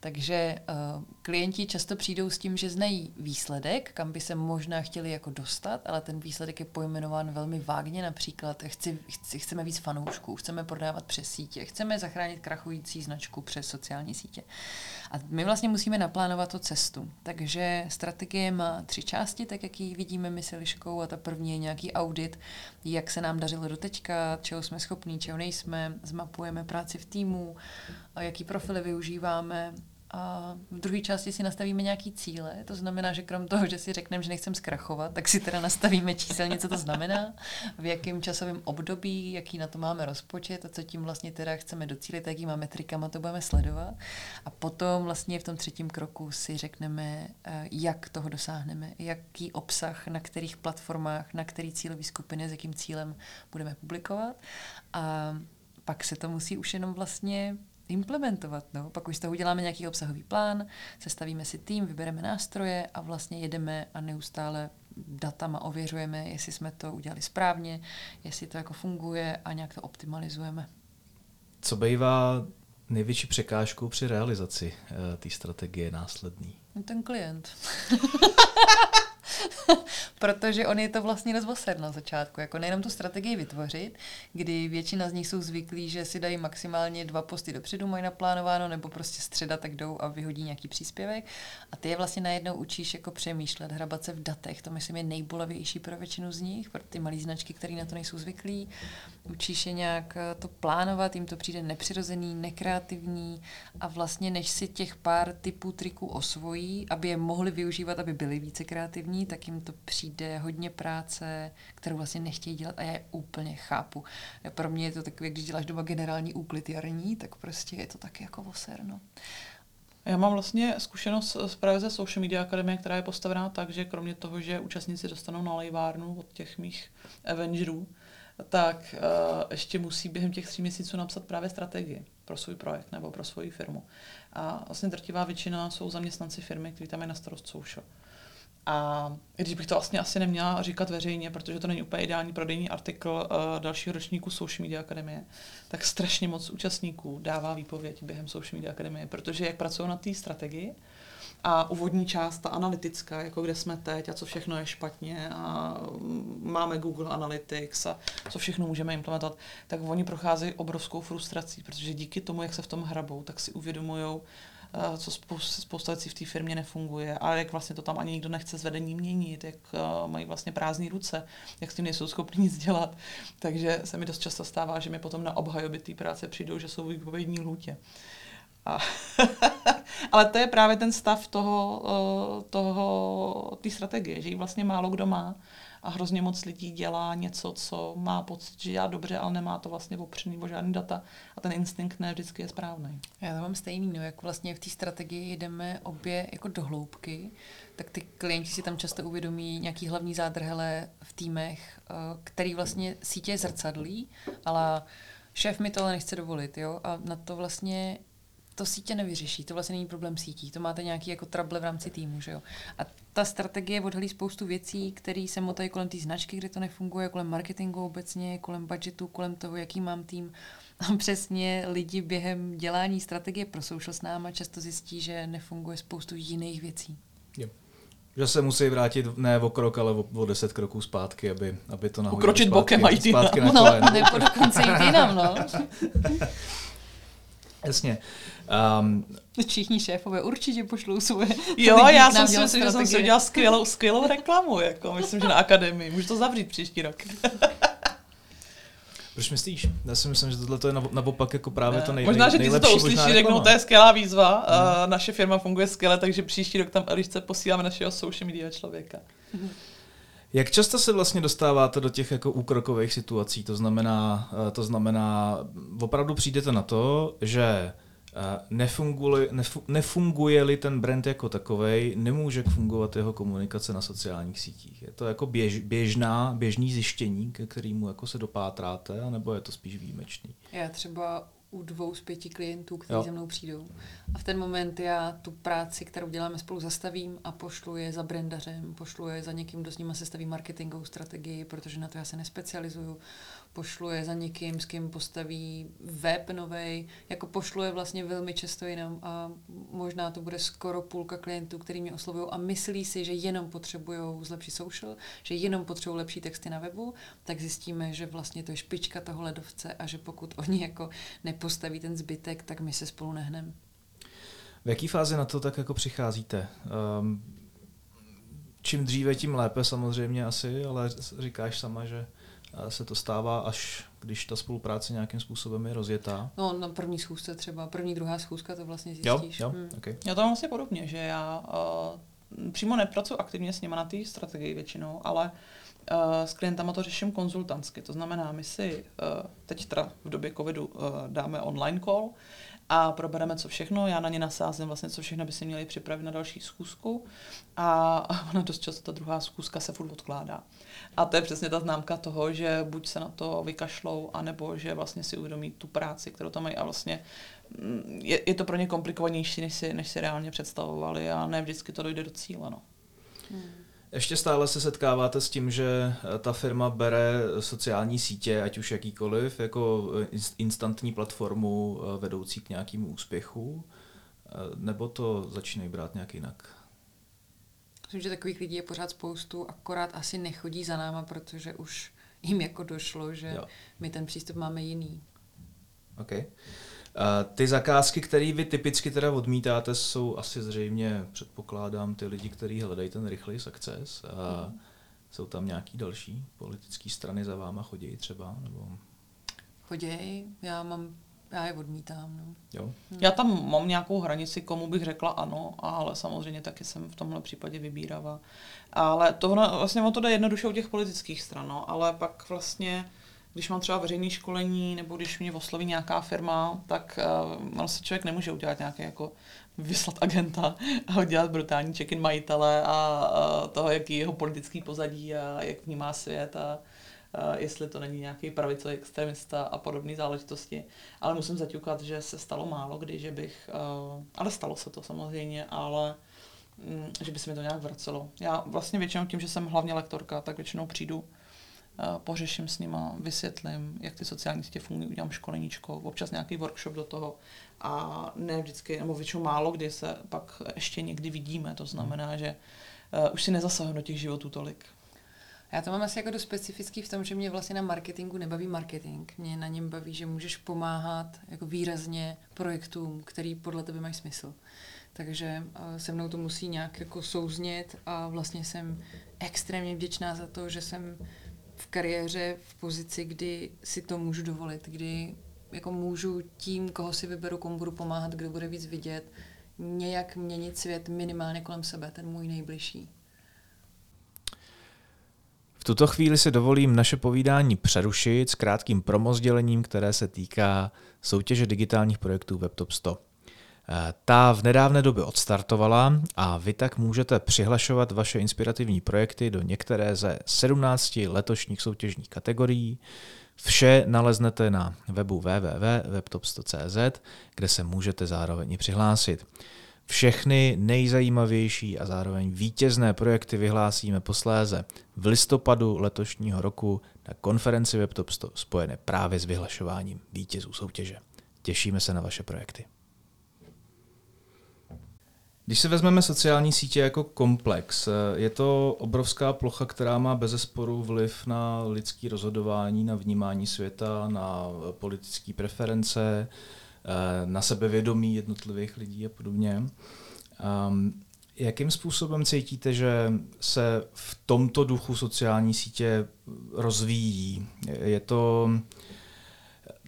Takže uh, klienti často přijdou s tím, že znají výsledek, kam by se možná chtěli jako dostat, ale ten výsledek je pojmenován velmi vágně, například chci, chci, chceme víc fanoušků, chceme prodávat přes sítě, chceme zachránit krachující značku přes sociální sítě. A my vlastně musíme naplánovat tu cestu. Takže strategie má tři části, tak jak ji vidíme my se Liškou, a ta první je nějaký audit, jak se nám dařilo do teďka, čeho jsme schopní, čeho nejsme, zmapujeme práci v týmu, jaký profily využíváme, a v druhé části si nastavíme nějaký cíle, to znamená, že krom toho, že si řekneme, že nechcem zkrachovat, tak si teda nastavíme číselně, co to znamená, v jakém časovém období, jaký na to máme rozpočet a co tím vlastně teda chceme docílit, jakýma metrikama to budeme sledovat. A potom vlastně v tom třetím kroku si řekneme, eh, jak toho dosáhneme, jaký obsah, na kterých platformách, na který cílové skupiny, s jakým cílem budeme publikovat. A pak se to musí už jenom vlastně implementovat. No. Pak už z toho uděláme nějaký obsahový plán, sestavíme si tým, vybereme nástroje a vlastně jedeme a neustále datama ověřujeme, jestli jsme to udělali správně, jestli to jako funguje a nějak to optimalizujeme. Co bývá největší překážkou při realizaci uh, té strategie následný? No ten klient. protože on je to vlastně rozvoser na začátku. Jako nejenom tu strategii vytvořit, kdy většina z nich jsou zvyklí, že si dají maximálně dva posty dopředu, mají naplánováno, nebo prostě středa tak jdou a vyhodí nějaký příspěvek. A ty je vlastně najednou učíš jako přemýšlet, hrabat se v datech. To myslím je nejbolavější pro většinu z nich, pro ty malé značky, které na to nejsou zvyklí. Učíš je nějak eh, to plánovat, jim to přijde nepřirozený, nekreativní a vlastně než si těch pár typů triků osvojí, aby je mohli využívat, aby byli více kreativní, tak jim to přijde hodně práce, kterou vlastně nechtějí dělat a já je úplně chápu. Pro mě je to takové, když děláš doma generální úklid jarní, tak prostě je to taky jako voser, no. Já mám vlastně zkušenost z právě ze Social Media Akademie, která je postavená tak, že kromě toho, že účastníci dostanou na lejvárnu od těch mých Avengerů, tak uh, ještě musí během těch tří měsíců napsat právě strategii pro svůj projekt nebo pro svoji firmu. A vlastně drtivá většina jsou zaměstnanci firmy, kteří tam je na starost social. A když bych to vlastně asi neměla říkat veřejně, protože to není úplně ideální prodejní artikl uh, dalšího ročníku Social Media Akademie, tak strašně moc účastníků dává výpověď během Social Media Akademie, protože jak pracují na té strategii, a úvodní část, ta analytická, jako kde jsme teď a co všechno je špatně a máme Google Analytics a co všechno můžeme implementovat, tak oni procházejí obrovskou frustrací, protože díky tomu, jak se v tom hrabou, tak si uvědomují, co spousta věcí v té firmě nefunguje a jak vlastně to tam ani nikdo nechce s vedením měnit, jak eh, mají vlastně prázdné ruce, jak s tím nejsou schopni nic dělat. Takže se mi dost často stává, že mi potom na obhajobě té práce přijdou, že jsou výpovědní lhůtě. A Ale to je právě ten stav toho, eh, toho, té strategie, že ji vlastně málo kdo má a hrozně moc lidí dělá něco, co má pocit, že dělá dobře, ale nemá to vlastně opřený o žádný data a ten instinkt ne vždycky je správný. Já to mám stejný, no, jak vlastně v té strategii jdeme obě jako do hloubky, tak ty klienti si tam často uvědomí nějaký hlavní zádrhele v týmech, eh, který vlastně sítě zrcadlí, ale šéf mi to ale nechce dovolit, jo, a na to vlastně to sítě nevyřeší, to vlastně není problém sítí, to máte nějaký jako trable v rámci týmu, že jo. A ta strategie odhalí spoustu věcí, které se motají kolem té značky, kde to nefunguje, kolem marketingu obecně, kolem budgetu, kolem toho, jaký mám tým. A přesně lidi během dělání strategie pro social s náma často zjistí, že nefunguje spoustu jiných věcí. Jo. Že se musí vrátit ne o krok, ale o, o deset kroků zpátky, aby, aby to nahodili Ukročit zpátky, bokem a jít zpátky na No, nebo dokonce jít jinam, no. Jasně. Um, Všichni šéfové určitě pošlou svoje Jo, já jsem si myslím, že jsem si udělal skvělou, skvělou reklamu. Jako, myslím, že na akademii. Můžu to zavřít příští rok. Proč myslíš? Já si myslím, že tohle je naopak jako právě to nej, Možná, že ty si to uslyší, řeknou, to je skvělá výzva. Hmm. Uh, naše firma funguje skvěle, takže příští rok tam Elišce posíláme našeho social media člověka. Hmm. Jak často se vlastně dostáváte do těch jako úkrokových situací? To znamená, eh, to znamená, opravdu přijdete na to, že nefunguje, nefunguje-li ten brand jako takový, nemůže fungovat jeho komunikace na sociálních sítích. Je to jako běž, běžná, běžný zjištění, ke kterému jako se dopátráte, anebo je to spíš výjimečný? Já třeba u dvou z pěti klientů, kteří za mnou přijdou. A v ten moment já tu práci, kterou děláme spolu, zastavím a pošlu je za brandařem, pošlu je za někým, kdo s nimi sestaví marketingovou strategii, protože na to já se nespecializuju pošluje za někým, s kým postaví web novej, jako pošluje vlastně velmi často jinam a možná to bude skoro půlka klientů, který mě oslovují a myslí si, že jenom potřebují zlepšit social, že jenom potřebují lepší texty na webu, tak zjistíme, že vlastně to je špička toho ledovce a že pokud oni jako nepostaví ten zbytek, tak my se spolu nehneme. V jaký fázi na to tak jako přicházíte? Um, čím dříve, tím lépe samozřejmě asi, ale říkáš sama, že se to stává až když ta spolupráce nějakým způsobem je rozjetá. No, na první schůzce třeba, první, druhá schůzka to vlastně zjistíš. Jo, jo, hmm. okay. Já to mám vlastně podobně, že já uh, přímo nepracuji aktivně s nimi na té strategii většinou, ale uh, s klientama to řeším konzultantsky. To znamená, my si uh, teď teda v době covidu uh, dáme online call a probereme, co všechno. Já na ně nasázím vlastně, co všechno by si měli připravit na další schůzku a ona dost často ta druhá schůzka se furt odkládá. A to je přesně ta známka toho, že buď se na to vykašlou, anebo že vlastně si uvědomí tu práci, kterou tam mají a vlastně mm, je, je to pro ně komplikovanější, než si, než si reálně představovali a ne vždycky to dojde do cíle. No. Hmm. Ještě stále se setkáváte s tím, že ta firma bere sociální sítě, ať už jakýkoliv, jako instantní platformu eh, vedoucí k nějakému úspěchu, eh, nebo to začínají brát nějak jinak? Myslím, že takových lidí je pořád spoustu, akorát asi nechodí za náma, protože už jim jako došlo, že jo. my ten přístup máme jiný. OK. Uh, ty zakázky, které vy typicky teda odmítáte, jsou asi zřejmě, předpokládám, ty lidi, kteří hledají ten rychlý success. Uh, mm. Jsou tam nějaký další politické strany za váma chodí třeba? Nebo... Choděj. Já mám Já je odmítám. No. Jo. Já tam mám nějakou hranici, komu bych řekla ano, ale samozřejmě taky jsem v tomhle případě vybíravá. Ale to vlastně ono to jde jednoduše u těch politických stran, no, ale pak vlastně když mám třeba veřejné školení nebo když mě osloví nějaká firma, tak uh, ono se člověk nemůže udělat nějaké jako vyslat agenta a udělat brutální check-in majitele a, a toho, jaký je jeho politický pozadí a jak vnímá svět a, a jestli to není nějaký pravicový extremista a podobné záležitosti. Ale musím zaťukat, že se stalo málo kdy, že bych, uh, ale stalo se to samozřejmě, ale um, že by se mi to nějak vracelo. Já vlastně většinou tím, že jsem hlavně lektorka, tak většinou přijdu pořeším s nima, vysvětlím, jak ty sociální sítě fungují, udělám školeníčko, občas nějaký workshop do toho a ne vždycky, nebo většinou málo kdy se pak ještě někdy vidíme, to znamená, že uh, už si nezasahuji do těch životů tolik. Já to mám asi jako dost specifický v tom, že mě vlastně na marketingu nebaví marketing. Mě na něm baví, že můžeš pomáhat jako výrazně projektům, který podle tebe mají smysl. Takže se mnou to musí nějak jako souznět a vlastně jsem extrémně vděčná za to, že jsem v kariéře v pozici, kdy si to můžu dovolit, kdy jako můžu tím, koho si vyberu, komu budu pomáhat, kdo bude víc vidět, nějak měnit svět minimálně kolem sebe, ten můj nejbližší. V tuto chvíli si dovolím naše povídání přerušit s krátkým promozdělením, které se týká soutěže digitálních projektů WebTop 100. Ta v nedávné době odstartovala a vy tak můžete přihlašovat vaše inspirativní projekty do některé ze 17 letošních soutěžních kategorií. Vše naleznete na webu www.webtop100.cz, kde se můžete zároveň i přihlásit. Všechny nejzajímavější a zároveň vítězné projekty vyhlásíme posléze v listopadu letošního roku na konferenci WebTop 100 spojené právě s vyhlašováním vítězů soutěže. Těšíme se na vaše projekty. Když se vezmeme sociální sítě jako komplex, eh, je to obrovská plocha, která má bezesporu vliv na lidský rozhodování, na vnímání světa, na politické preference, eh, na sebevědomí jednotlivých lidí a podobně. Um, jakým způsobem cítíte, že se v tomto duchu sociální sítě rozvíjí? Je to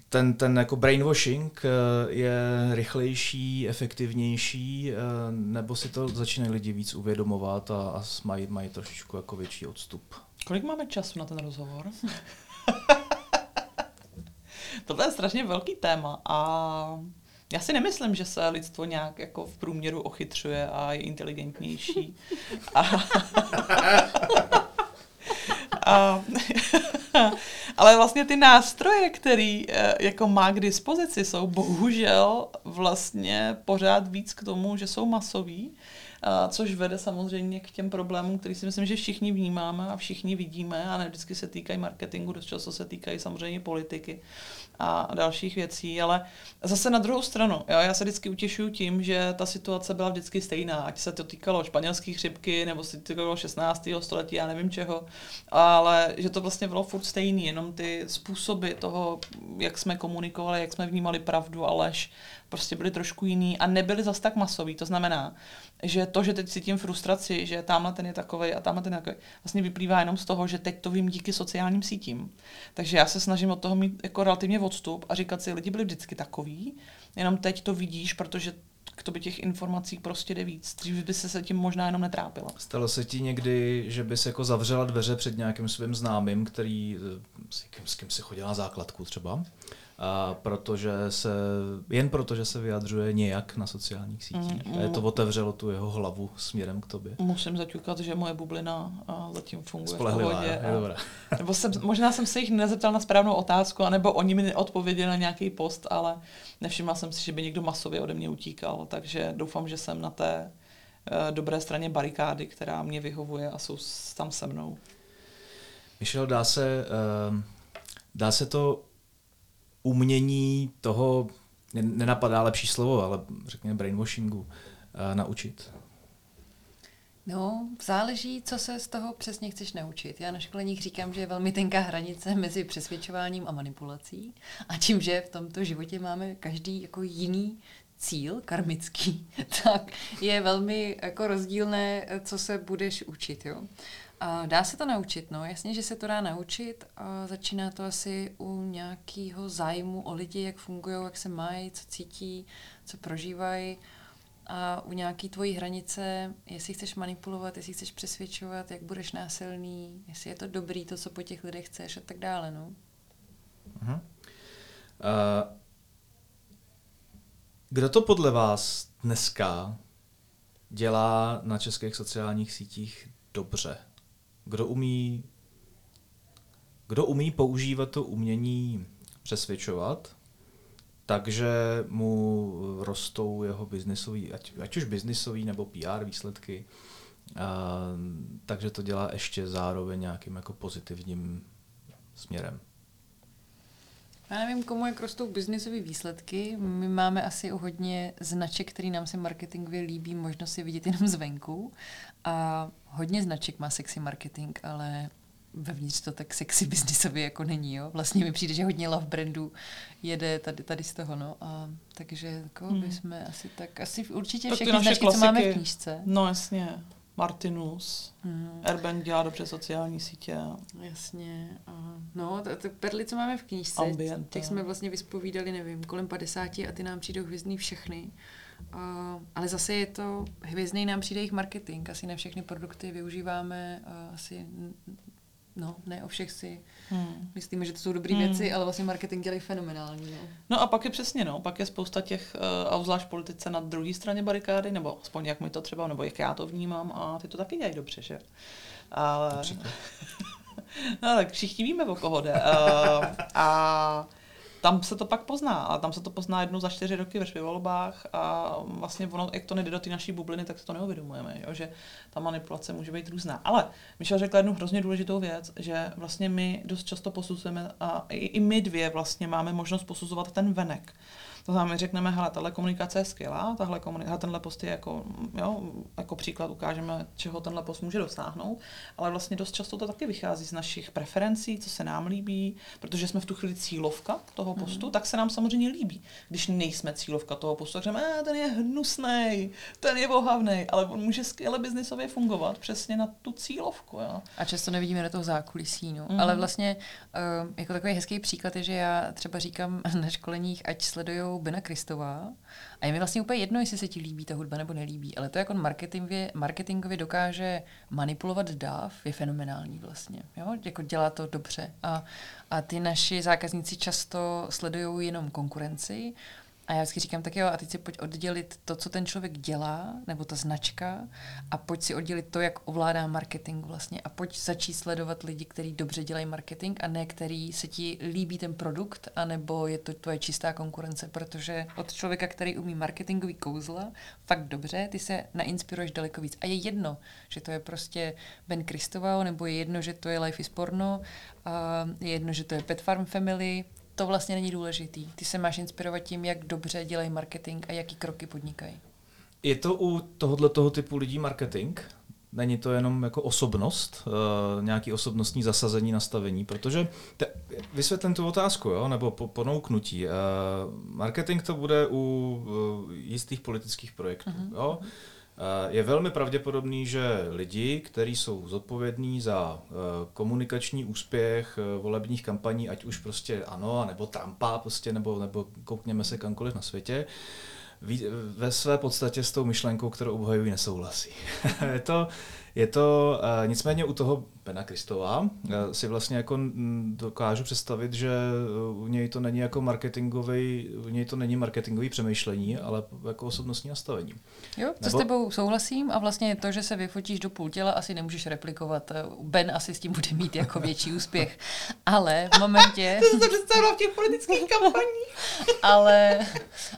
ten, ten jako brainwashing eh, je rychlejší, efektivnější, eh, nebo si to začínají lidi víc uvědomovat a, a mají, mají trošičku jako větší odstup? Kolik máme času na ten rozhovor? Tohle je strašně velký téma a já si nemyslím, že se lidstvo nějak jako v průměru ochytřuje a je inteligentnější. A, a ale vlastně ty nástroje, který eh, jako má k dispozici, jsou bohužel vlastně pořád víc k tomu, že jsou masový, což vede samozřejmě k těm problémům, který si myslím, že všichni vnímáme a všichni vidíme a ne vždycky se týkají marketingu, dost často se týkají samozřejmě politiky a dalších věcí, ale zase na druhou stranu, jo, já se vždycky utěšuju tím, že ta situace byla vždycky stejná, ať se to týkalo španělské chřipky, nebo se týkalo 16. století, já nevím čeho, ale že to vlastně bylo furt stejný, jenom ty způsoby toho, jak jsme komunikovali, jak jsme vnímali pravdu a lež, prostě byly trošku jiný a nebyly zas tak masový. To znamená, že to, že teď cítím frustraci, že tamhle ten je takový a tamhle ten je takový, vlastně vyplývá jenom z toho, že teď to vím díky sociálním sítím. Takže já se snažím od toho mít jako relativně odstup a říkat si, lidi byli vždycky takový, jenom teď to vidíš, protože k tobě těch informací prostě jde víc. Dřív by se se tím možná jenom netrápila. Stalo se ti někdy, že bys jako zavřela dveře před nějakým svým známým, který eh, s kým, s kým si chodila na základku třeba? A protože se, jen protože se vyjadřuje nějak na sociálních sítích. Mm, mm. A je to otevřelo tu jeho hlavu směrem k tobě. Musím zaťukat, že moje bublina zatím funguje Spolehlivá, v pohodě. Je, nebo jsem, možná jsem se jich nezeptal na správnou otázku, anebo oni mi neodpověděli na nějaký post, ale nevšimla jsem si, že by někdo masově ode mě utíkal, takže doufám, že jsem na té uh, dobré straně barikády, která mě vyhovuje a jsou tam se mnou. Michel, dá se, uh, dá se to umění toho, nenapadá lepší slovo, ale řekněme brainwashingu, uh, naučit? No, záleží, co se z toho přesně chceš naučit. Já na školeních říkám, že je velmi tenká hranice mezi přesvědčováním a manipulací a tím, že v tomto životě máme každý jako jiný cíl karmický, tak je velmi jako rozdílné, co se budeš učit. Jo? A dá se to naučit, no, jasně, že se to dá naučit a začíná to asi u nějakého zájmu o lidi, jak fungují, jak se mají, co cítí, co prožívají a u nějaký tvojí hranice, jestli chceš manipulovat, jestli chceš přesvědčovat, jak budeš násilný, jestli je to dobrý, to, co po těch lidech chceš a tak dále, no. Uh-huh. Uh, kdo to podle vás dneska dělá na českých sociálních sítích dobře? Kdo umí, kdo umí používat to umění přesvědčovat, takže mu rostou jeho biznisový, ať, ať už biznisový nebo PR výsledky, a, takže to dělá ještě zároveň nějakým jako pozitivním směrem. Já nevím, komu jak rostou biznisové výsledky. My máme asi o hodně značek, který nám se marketingově líbí, možnost si vidět jenom zvenku. A hodně značek má sexy marketing, ale vevnitř to tak sexy biznisově jako není, jo. Vlastně mi přijde, že hodně love brandu jede tady, tady z toho, no. A, takže jako hmm. bychom asi tak, asi určitě všechny značky, klasiky, co máme v knížce. No jasně. Martinus, mm. Erben dělá dobře sociální sítě. Jasně. A no, tak perly, co máme v knížce, Ambiente. těch jsme vlastně vyspovídali, nevím, kolem 50 a ty nám přijdou hvězdný všechny. Uh, ale zase je to, hvězdný nám přijde jejich marketing, asi ne všechny produkty využíváme, uh, asi no, ne o všech si hmm. myslíme, že to jsou dobré hmm. věci, ale vlastně marketing dělají fenomenální. No. no a pak je přesně, no, pak je spousta těch, uh, a zvlášť politice na druhé straně barikády, nebo aspoň jak mi to třeba, nebo jak já to vnímám, a ty to taky dělají dobře, že? Ale... no tak všichni víme, o koho jde. Uh, a tam se to pak pozná, a tam se to pozná jednou za čtyři roky ve volbách a vlastně ono, jak to nejde do té naší bubliny, tak se to neuvědomujeme, jo? že ta manipulace může být různá. Ale Michal řekla jednu hrozně důležitou věc, že vlastně my dost často posuzujeme a i, i my dvě vlastně máme možnost posuzovat ten venek. To znamená, my řekneme, hele, tahle komunikace je skvělá, tahle komunikace, tenhle post je jako, jo, jako příklad ukážeme, čeho tenhle post může dosáhnout, ale vlastně dost často to taky vychází z našich preferencí, co se nám líbí, protože jsme v tu chvíli cílovka toho mhm. postu, mm. tak se nám samozřejmě líbí. Když nejsme cílovka toho postu, tak řekneme, ten je hnusný, ten je ohavný, ale on může skvěle biznisově fungovat přesně na tu cílovku. Jo. A často nevidíme do toho zákulisí, no. Mm. Ale vlastně uh, jako takový hezký příklad je, že já třeba říkám na školeních, ať sledují Bena Kristová. A je mi vlastně úplně jedno, jestli se ti líbí ta hudba nebo nelíbí, ale to, jak on marketingově, marketingově dokáže manipulovat dáv, je fenomenální vlastně. Jo? Jako dělá to dobře. A, a ty naši zákazníci často sledují jenom konkurenci a já vždycky říkám, tak jo, a teď si pojď oddělit to, co ten člověk dělá, nebo ta značka, a pojď si oddělit to, jak ovládá marketing vlastně. A pojď začít sledovat lidi, kteří dobře dělají marketing, a ne který se ti líbí ten produkt, anebo je to tvoje čistá konkurence, protože od člověka, který umí marketingový kouzla, fakt dobře, ty se nainspiruješ daleko víc. A je jedno, že to je prostě Ben Kristoval, nebo je jedno, že to je Life is Porno, a je jedno, že to je Pet Farm Family, to vlastně není důležitý. Ty se máš inspirovat tím, jak dobře dělají marketing a jaký kroky podnikají. Je to u tohohle toho typu lidí marketing? Není to jenom jako osobnost, uh, nějaký osobnostní zasazení, nastavení, protože te, vysvětlím tu otázku, jo, nebo po, ponouknutí. Uh, marketing to bude u uh, jistých politických projektů. Uh-huh. Jo? Eh, je velmi pravděpodobný, že lidi, kteří jsou zodpovědní za eh, komunikační úspěch eh, volebních kampaní, ať už prostě ano, nebo Trumpa, prostě, nebo, nebo koukněme se kamkoliv na světě, ve své podstatě s tou myšlenkou, kterou obhajují, nesouhlasí. je to, je to uh, nicméně u toho Bena Kristova uh, si vlastně jako dokážu představit, že u něj to není jako marketingový, u něj to není marketingový přemýšlení, ale jako osobnostní nastavení. Jo, co Nebo... s tebou souhlasím a vlastně to, že se vyfotíš do půl těla, asi nemůžeš replikovat. Ben asi s tím bude mít jako větší úspěch. Ale v momentě... to se představila v těch politických kampaních. ale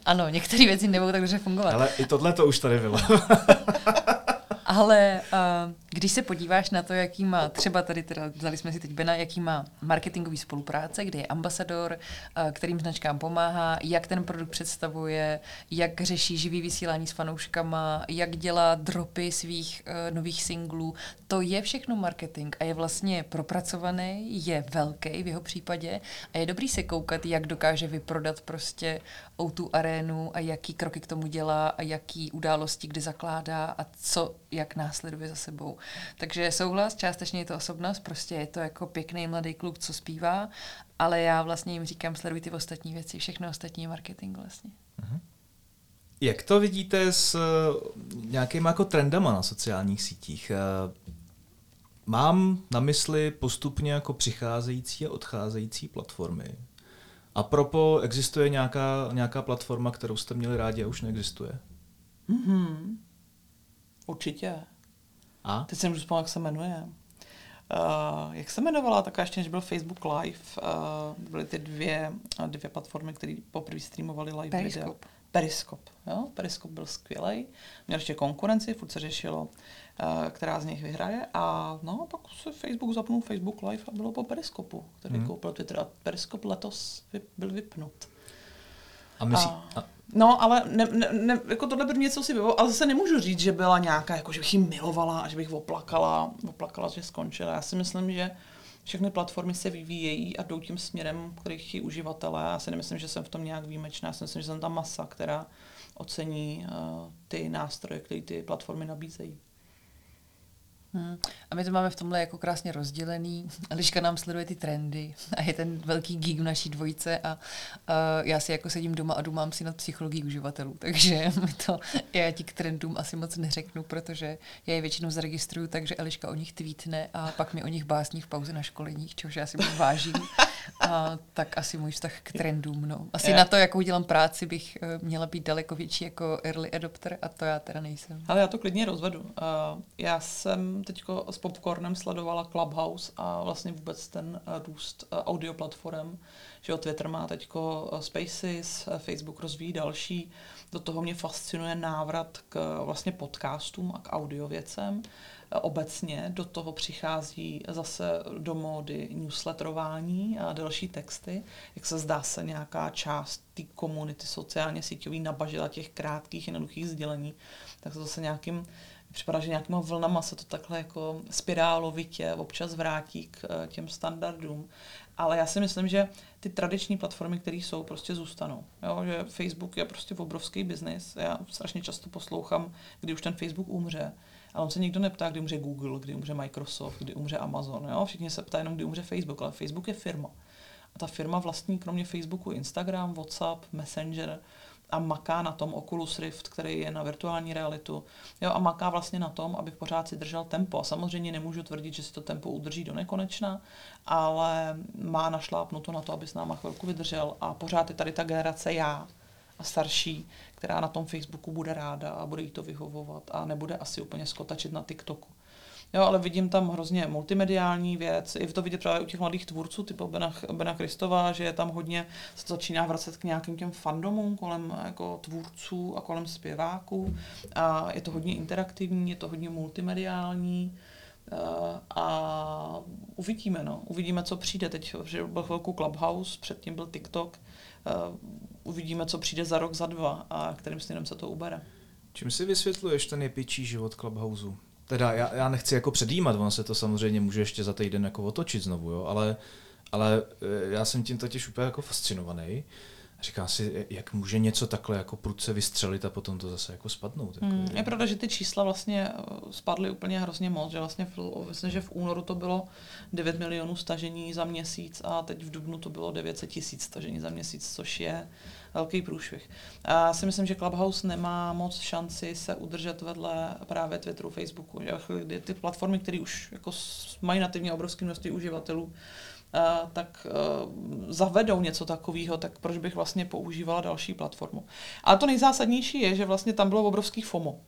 ano, některé věci nebudou tak dobře fungovat. Ale i tohle to už tady bylo. Ale uh, Když se podíváš na to, jaký má, třeba tady teda vzali jsme si teď Bena, jaký má marketingový spolupráce, kde je ambasador, eh, kterým značkám pomáhá, jak ten produkt představuje, jak řeší živý vysílání s fanouškama, jak dělá dropy svých uh, nových singlů, to je všechno marketing a je vlastně propracovaný, je velký v jeho případě a je dobrý se koukat, jak dokáže vyprodat prostě o tu arénu a jaký kroky k tomu dělá a jaký události kdy zakládá a co, jak následuje za sebou. Takže souhlas, částečně je to osobnost, prostě je to jako pěkný mladý kluk, co zpívá, ale já vlastně jim říkám, sleduj ty ostatní věci, všechno ostatní je marketing vlastně. Uh-huh. Jak to vidíte s uh, nějakými jako trendama na sociálních sítích? Uh, mám na mysli postupně jako přicházející a odcházející platformy. A propo, existuje nějaká, nějaká platforma, kterou jste měli rádi a už neexistuje? Mm-hmm. Určitě. A? Teď si nemůžu jak se jmenuje. Uh, jak se jmenovala taková ještě, než byl Facebook Live, uh, byly ty dvě, dvě platformy, které poprvé streamovaly live Periskop. video. Periskop. Jo? Periskop byl skvělý. Měl ještě konkurenci, furt se řešilo, uh, která z nich vyhraje. A no, pak se Facebook zapnul Facebook Live a bylo po Periskopu, který hmm. koupil Twitter. A Periskop letos byl vypnut. A myslí, a, No, ale ne, ne, ne, jako tohle by něco si bylo, ale zase nemůžu říct, že byla nějaká, jako že bych ji milovala a že bych oplakala, oplakala, že skončila. Já si myslím, že všechny platformy se vyvíjejí a jdou tím směrem, který chtějí uživatelé. Já si nemyslím, že jsem v tom nějak výjimečná. Já si myslím, že jsem ta masa, která ocení uh, ty nástroje, které ty platformy nabízejí. Hmm. A my to máme v tomhle jako krásně rozdělený. Liška nám sleduje ty trendy a je ten velký geek v naší dvojice a uh, já si jako sedím doma a dumám si nad psychologií uživatelů, takže mi to, já ti k trendům asi moc neřeknu, protože já je většinou zaregistruju takže Eliška o nich tweetne a pak mi o nich básní v pauze na školeních, čehož já si moc vážím. A, tak asi můj vztah k trendům. No. Asi je. na to, jakou dělám práci, bych uh, měla být daleko větší jako early adopter a to já teda nejsem. Ale já to klidně rozvedu. Uh, já jsem teď s Popcornem sledovala Clubhouse a vlastně vůbec ten uh, růst uh, audio platform, že Twitter má teď Spaces, Facebook rozvíjí další. Do toho mě fascinuje návrat k vlastně podcastům a k audio věcem obecně. Do toho přichází zase do módy newsletterování a další texty. Jak se zdá se nějaká část té komunity sociálně síťový nabažila těch krátkých, jednoduchých sdělení, tak se zase nějakým připadá, že nějakýma vlnama se to takhle jako spirálovitě občas vrátí k eh, těm standardům. Ale já si myslím, že ty tradiční platformy, které jsou, prostě zůstanou. Jo? Že Facebook je prostě obrovský biznis. Já strašně často poslouchám, kdy už ten Facebook umře. A on se nikdo neptá, kdy umře Google, kdy umře Microsoft, kdy umře Amazon. Jo? Všichni se ptají jenom, kdy umře Facebook, ale Facebook je firma. A ta firma vlastní kromě Facebooku Instagram, WhatsApp, Messenger a maká na tom Oculus Rift, který je na virtuální realitu. Jo, a maká vlastně na tom, aby pořád si držel tempo. A samozřejmě nemůžu tvrdit, že si to tempo udrží do nekonečna, ale má našlápnuto na to, aby s náma chvilku vydržel. A pořád je tady ta generace já, a starší, která na tom Facebooku bude ráda a bude jí to vyhovovat a nebude asi úplně skotačit na TikToku. Jo, ale vidím tam hrozně multimediální věc. Je to vidět právě u těch mladých tvůrců, typu Bena, Bena Kristova, že je tam hodně, se to začíná vracet k nějakým těm fandomům kolem jako tvůrců a kolem zpěváků. A je to hodně interaktivní, je to hodně multimediální. A uvidíme, no. Uvidíme, co přijde. Teď že byl chvilku Clubhouse, předtím byl TikTok uh, uvidíme, co přijde za rok, za dva a kterým směrem se to ubere. Čím si vysvětluješ ten jepičí život Clubhouse? Teda já, já nechci jako předjímat, ono se to samozřejmě může ještě za týden jako otočit znovu, jo, ale, ale eh, já jsem tím totiž úplně jako fascinovaný. Říkám si, jak může něco takhle jako prudce vystřelit a potom to zase jako spadnout. Jako, hmm, je pravda, že ty čísla vlastně eh, spadly úplně hrozně moc, že vlastně v, myslím, že v únoru to bylo 9 milionů stažení za měsíc a teď v dubnu to bylo 900 tisíc stažení za měsíc, což je velký průšvih. A já si myslím, že Clubhouse nemá moc šanci se udržet vedle právě Twitteru, Facebooku. Že ty platformy, které už jako mají nativně obrovské množství uživatelů, Uh, tak uh, zavedou něco takového, tak proč bych vlastně používala další platformu. Ale to nejzásadnější je, že vlastně tam bylo obrovský FOMO.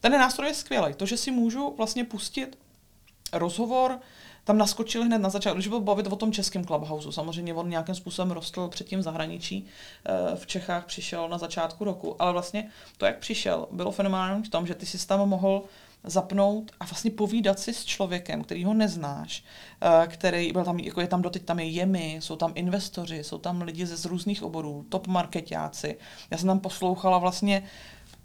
Ten nástroj je skvělý. To, že si můžu vlastně pustit rozhovor, tam naskočili hned na začátku, když byl bavit o tom českém Clubhouse, samozřejmě on nějakým způsobem rostl předtím v zahraničí, uh, v Čechách přišel na začátku roku, ale vlastně to, jak přišel, bylo fenomenální v tom, že ty si tam mohl zapnout a vlastně povídat si s člověkem, který ho neznáš, eh, který byl tam, jako je tam doteď, tam je jemi, jsou tam investoři, jsou tam lidi ze z různých oborů, top marketáci. Já jsem tam poslouchala vlastně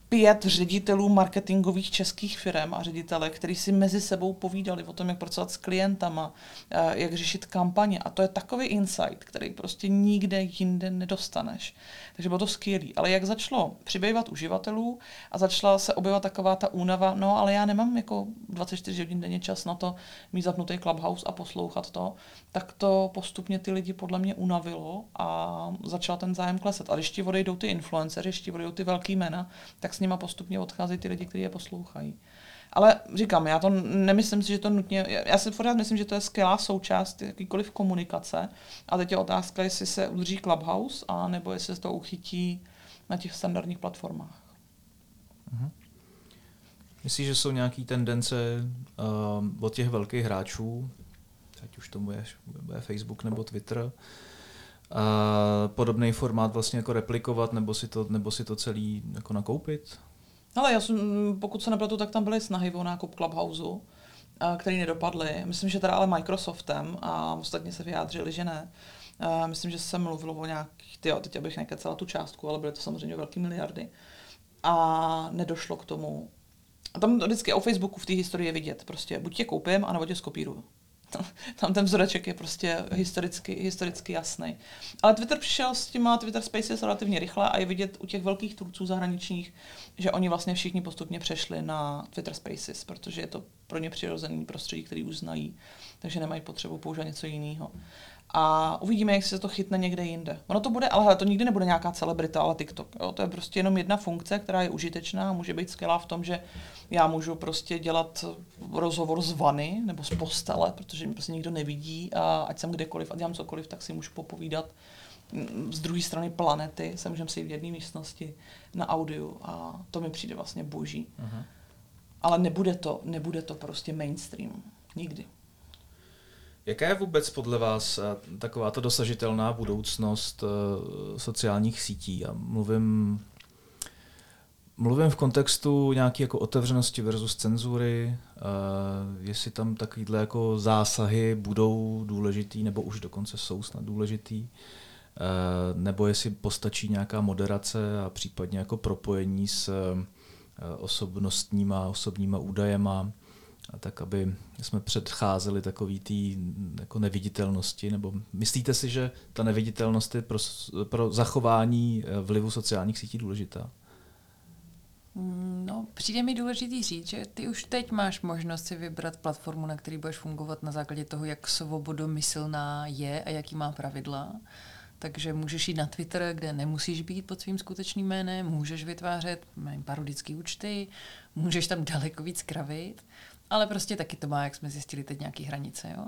pět ředitelů marketingových českých firm a ředitele, kteří si mezi sebou povídali o tom, jak pracovat s klientama, eh, jak řešit kampaně. A to je takový insight, který prostě nikde jinde nedostaneš. Takže bylo to skvělé. Ale jak začalo přibývat uživatelů a začala se objevovat taková ta únava, no ale já nemám jako 24 hodin denně čas na to mít zapnutý Clubhouse a poslouchat to, tak to postupně ty lidi podle mě unavilo a začal ten zájem klesat. A když ti odejdou ty influenceři, když ti odejdou ty velký jména, tak s nima postupně odcházejí ty lidi, kteří je poslouchají. Ale říkám, já to nemyslím si, že to nutně, já si pořád myslím, že to je skvělá součást jakýkoliv komunikace. A teď je otázka, jestli se udrží Clubhouse, a nebo jestli se to uchytí na těch standardních platformách. Mhm. Myslíš, že jsou nějaké tendence uh, od těch velkých hráčů, ať už to bude, bude Facebook nebo Twitter, uh, podobný formát vlastně jako replikovat nebo si to, nebo si to celý jako nakoupit? Ale já jsem, pokud se nepletu, tak tam byly snahy o nákup Clubhouse, který nedopadly. Myslím, že teda ale Microsoftem a ostatně se vyjádřili, že ne. Myslím, že se mluvilo o nějakých, tyjo, teď abych nekecala tu částku, ale byly to samozřejmě velké miliardy. A nedošlo k tomu. A tam vždycky o Facebooku v té historii je vidět. Prostě buď tě koupím, anebo tě skopíruju. Tam ten vzoreček je prostě historicky, historicky jasný. Ale Twitter přišel s těma Twitter Spaces relativně rychle a je vidět u těch velkých tvůrců zahraničních, že oni vlastně všichni postupně přešli na Twitter Spaces, protože je to pro ně přirozený prostředí, který už znají, takže nemají potřebu používat něco jiného a uvidíme, jak se to chytne někde jinde. Ono to bude, ale hele, to nikdy nebude nějaká celebrita, ale TikTok. Jo? To je prostě jenom jedna funkce, která je užitečná a může být skvělá v tom, že já můžu prostě dělat rozhovor z vany nebo z postele, protože mě prostě nikdo nevidí a ať jsem kdekoliv a dělám cokoliv, tak si můžu popovídat mm, z druhé strany planety, se můžeme si v jedné místnosti na audiu a to mi přijde vlastně boží. Uh-huh. Ale nebude to, nebude to prostě mainstream. Nikdy. Jaká je vůbec podle vás eh, taková to dosažitelná budoucnost eh, sociálních sítí? Já mluvím, mluvím v kontextu nějaké jako otevřenosti versus cenzury, eh, jestli tam takovýhle jako zásahy budou důležitý, nebo už dokonce jsou snad důležitý, nebo jestli postačí nějaká moderace a případně jako propojení s osobnostníma, osobníma údajema, a tak, aby jsme předcházeli takový tý jako neviditelnosti, nebo myslíte si, že ta neviditelnost je pro, pro zachování eh, vlivu sociálních sítí důležitá? Mm, no, přijde mi důležitý říct, že ty už teď máš možnost si vybrat platformu, na který budeš fungovat na základě toho, jak svobodomyslná je a jaký má pravidla. Takže můžeš jít na Twitter, kde nemusíš být pod svým skutečným jménem, můžeš vytvářet parodické účty, můžeš tam daleko víc kravit ale prostě taky to má, jak jsme zjistili, teď nějaký hranice. Jo?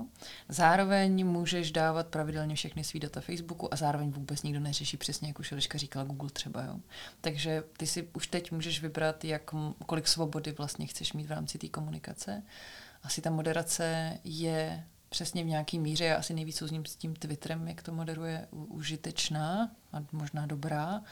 Zároveň můžeš dávat pravidelně všechny svý data Facebooku a zároveň vůbec nikdo neřeší přesně, jak už Eliška říkala, Google třeba. Jo? Takže ty si už teď můžeš vybrat, jak, kolik svobody vlastně chceš mít v rámci té komunikace. Asi ta moderace je přesně v nějaký míře, já asi nejvíc s ním s tím Twitterem, jak to moderuje, užitečná a možná dobrá,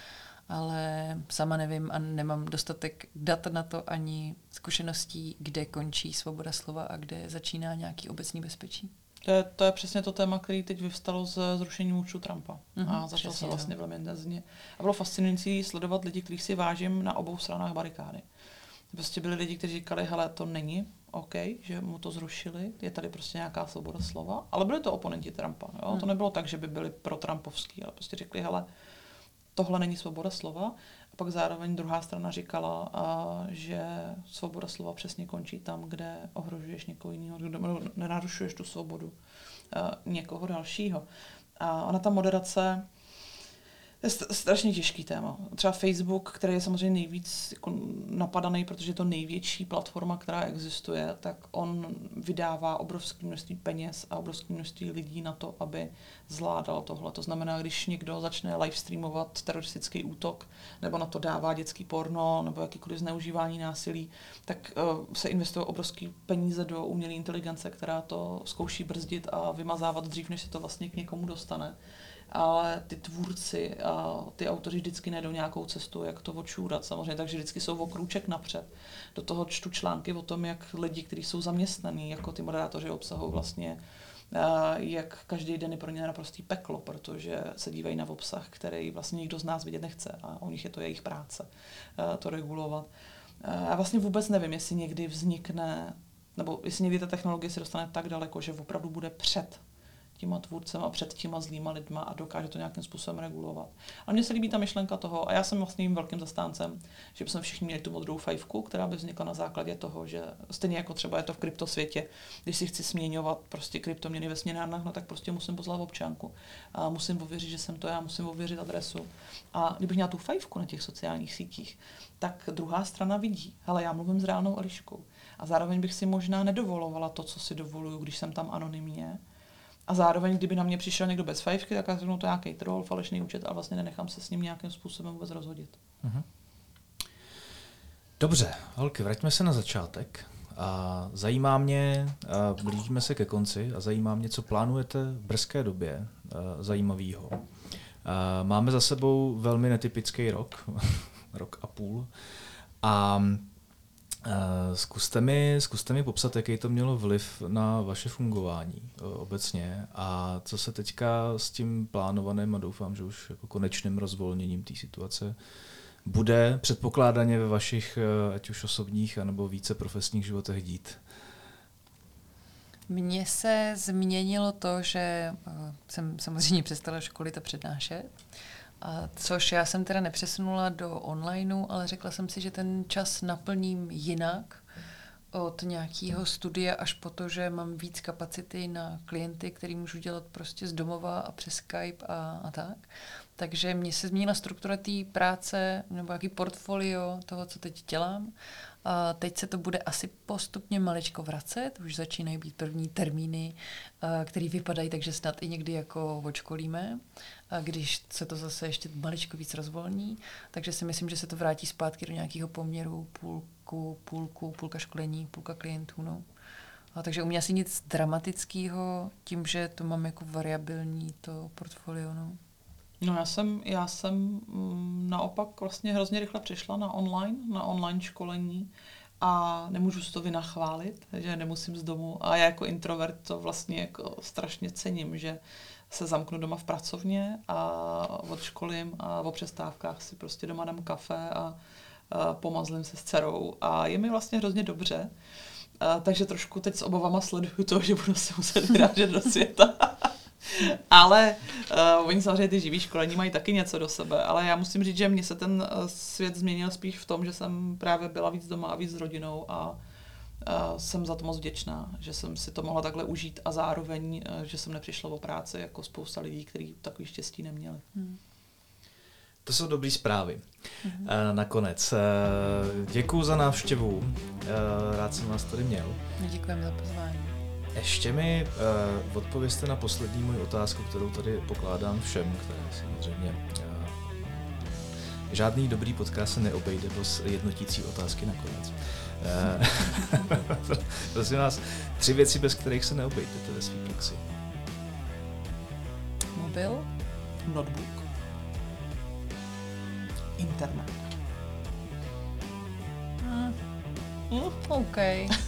ale sama nevím a nemám dostatek dat na to ani zkušeností, kde končí svoboda slova a kde začíná nějaký obecný bezpečí. To je, to je přesně to téma, který teď vyvstalo z zrušení účtu Trumpa. Mm-hmm, a začal se vlastně velmi intenzivně. A bylo fascinující sledovat lidi, kterých si vážím na obou stranách barikády. Prostě byli lidi, kteří říkali, hele, to není OK, že mu to zrušili, je tady prostě nějaká svoboda slova, ale byli to oponenti Trumpa. Jo? Mm. To nebylo tak, že by byli pro Trumpovský, ale prostě řekli, hele, tohle není svoboda slova. A pak zároveň druhá strana říkala, a, že svoboda slova přesně končí tam, kde ohrožuješ někoho jiného, kde nenarušuješ tu svobodu a, někoho dalšího. A ona ta moderace, je strašně těžký téma. Třeba Facebook, který je samozřejmě nejvíc jako napadaný, protože je to největší platforma, která existuje, tak on vydává obrovské množství peněz a obrovské množství lidí na to, aby zvládal tohle. To znamená, když někdo začne live streamovat teroristický útok, nebo na to dává dětský porno, nebo jakýkoliv zneužívání násilí, tak uh, se investují obrovské peníze do umělé inteligence, která to zkouší brzdit a vymazávat dřív, než se to vlastně k někomu dostane ale ty tvůrci a ty autoři vždycky najdou nějakou cestu, jak to odšůrat samozřejmě, takže vždycky jsou o krůček napřed. Do toho čtu články o tom, jak lidi, kteří jsou zaměstnaní, jako ty moderátoři obsahu vlastně, jak každý den je pro ně naprostý peklo, protože se dívají na obsah, který vlastně nikdo z nás vidět nechce a u nich je to jejich práce to regulovat. Já vlastně vůbec nevím, jestli někdy vznikne, nebo jestli někdy ta technologie se dostane tak daleko, že opravdu bude před těma tvůrcem a před těma zlýma lidma a dokáže to nějakým způsobem regulovat. A mně se líbí ta myšlenka toho, a já jsem vlastně velkým zastáncem, že bychom všichni měli tu modrou fajfku, která by vznikla na základě toho, že stejně jako třeba je to v kryptosvětě, když si chci směňovat prostě kryptoměny ve směnárnách, no tak prostě musím poslat občanku. A musím ověřit, že jsem to já, musím ověřit adresu. A kdybych měla tu fajfku na těch sociálních sítích, tak druhá strana vidí, ale já mluvím s reálnou Eliškou. A zároveň bych si možná nedovolovala to, co si dovoluju, když jsem tam anonymně, a zároveň, kdyby na mě přišel někdo bez fajfky, tak já řeknu to nějaký troll, falešný účet a vlastně nenechám se s ním nějakým způsobem vůbec rozhodit. Uh-huh. Dobře, holky, vraťme se na začátek. A zajímá mě, a blížíme se ke konci, a zajímá mě, co plánujete v brzké době zajímavého. Máme za sebou velmi netypický rok, rok a půl. A zkuste mi, zkuste mi popsat, jaký to mělo vliv na vaše fungování eh, obecně a co se teďka s tím plánovaným a doufám, že už jako konečným rozvolněním té situace bude předpokládaně ve vašich eh, ať už osobních anebo více profesních životech dít. Mně se změnilo to, že jsem samozřejmě přestala školit a přednášet a což já jsem teda nepřesunula do onlineu, ale řekla jsem si, že ten čas naplním jinak od nějakého studia až po to, že mám víc kapacity na klienty, který můžu dělat prostě z domova a přes Skype a, a tak. Takže mně se změnila struktura té práce nebo jaký portfolio toho, co teď dělám. A teď se to bude asi postupně maličko vracet, už začínají být první termíny, které vypadají, takže snad i někdy jako očkolíme, když se to zase ještě maličko víc rozvolní, takže si myslím, že se to vrátí zpátky do nějakého poměru půlku, půlku, půlka školení, půlka klientů. No. A takže u mě asi nic dramatického, tím, že to mám jako variabilní to portfolio. No. No já jsem, já jsem mm, naopak vlastně hrozně rychle přešla na online, na online školení a nemůžu si to vynachválit, že nemusím z domu. A já jako introvert to vlastně jako strašně cením, že se zamknu doma v pracovně a odškolím a o přestávkách si prostě doma dám kafe a, a pomazlím se s dcerou a je mi vlastně hrozně dobře. A, takže trošku teď s obavama sleduju to, že budu se muset vyrážet do světa. ale uh, oni samozřejmě ty živý školení mají taky něco do sebe, ale já musím říct, že mě se ten svět změnil spíš v tom, že jsem právě byla víc doma a víc s rodinou a uh, jsem za to moc vděčná, že jsem si to mohla takhle užít a zároveň, uh, že jsem nepřišla o práci jako spousta lidí, kteří takový štěstí neměli. Hmm. To jsou dobré zprávy. Mm-hmm. Nakonec. Děkuji za návštěvu. Rád jsem vás tady měl. Děkujeme za pozvání. Ještě mi odpověste na poslední moji otázku, kterou tady pokládám všem, které samozřejmě žádný dobrý podcast se neobejde bez jednotící otázky nakonec. Uh, prosím vás, tři věci, bez kterých se neobejdete ve své praxi. Mobil. Notebook. Internet. Mm, OK,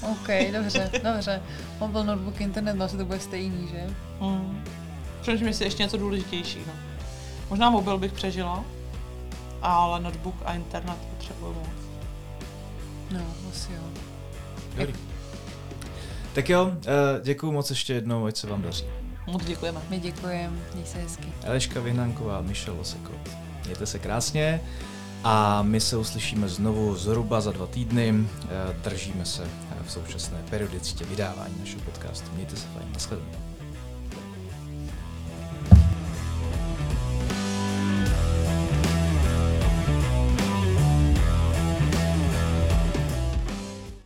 OK, dobře, dobře. Mobil, notebook, internet, no asi to bude stejný, že? Mm. Přemýšlím si ještě něco důležitějšího. Možná mobil bych přežila, ale notebook a internet potřebuju moc. No, asi jo. Dobrý. Tak jo, eh, děkuji moc ještě jednou, ať se vám daří. Moc děkujeme. My děkujeme, měj se hezky. Eliška Vyhnánková, Michel Osekot. Mějte se krásně. A my se uslyšíme znovu zhruba za dva týdny. Eh, držíme se v současné periodicitě vydávání našeho podcastu. Mějte se fajn. Naschledanou.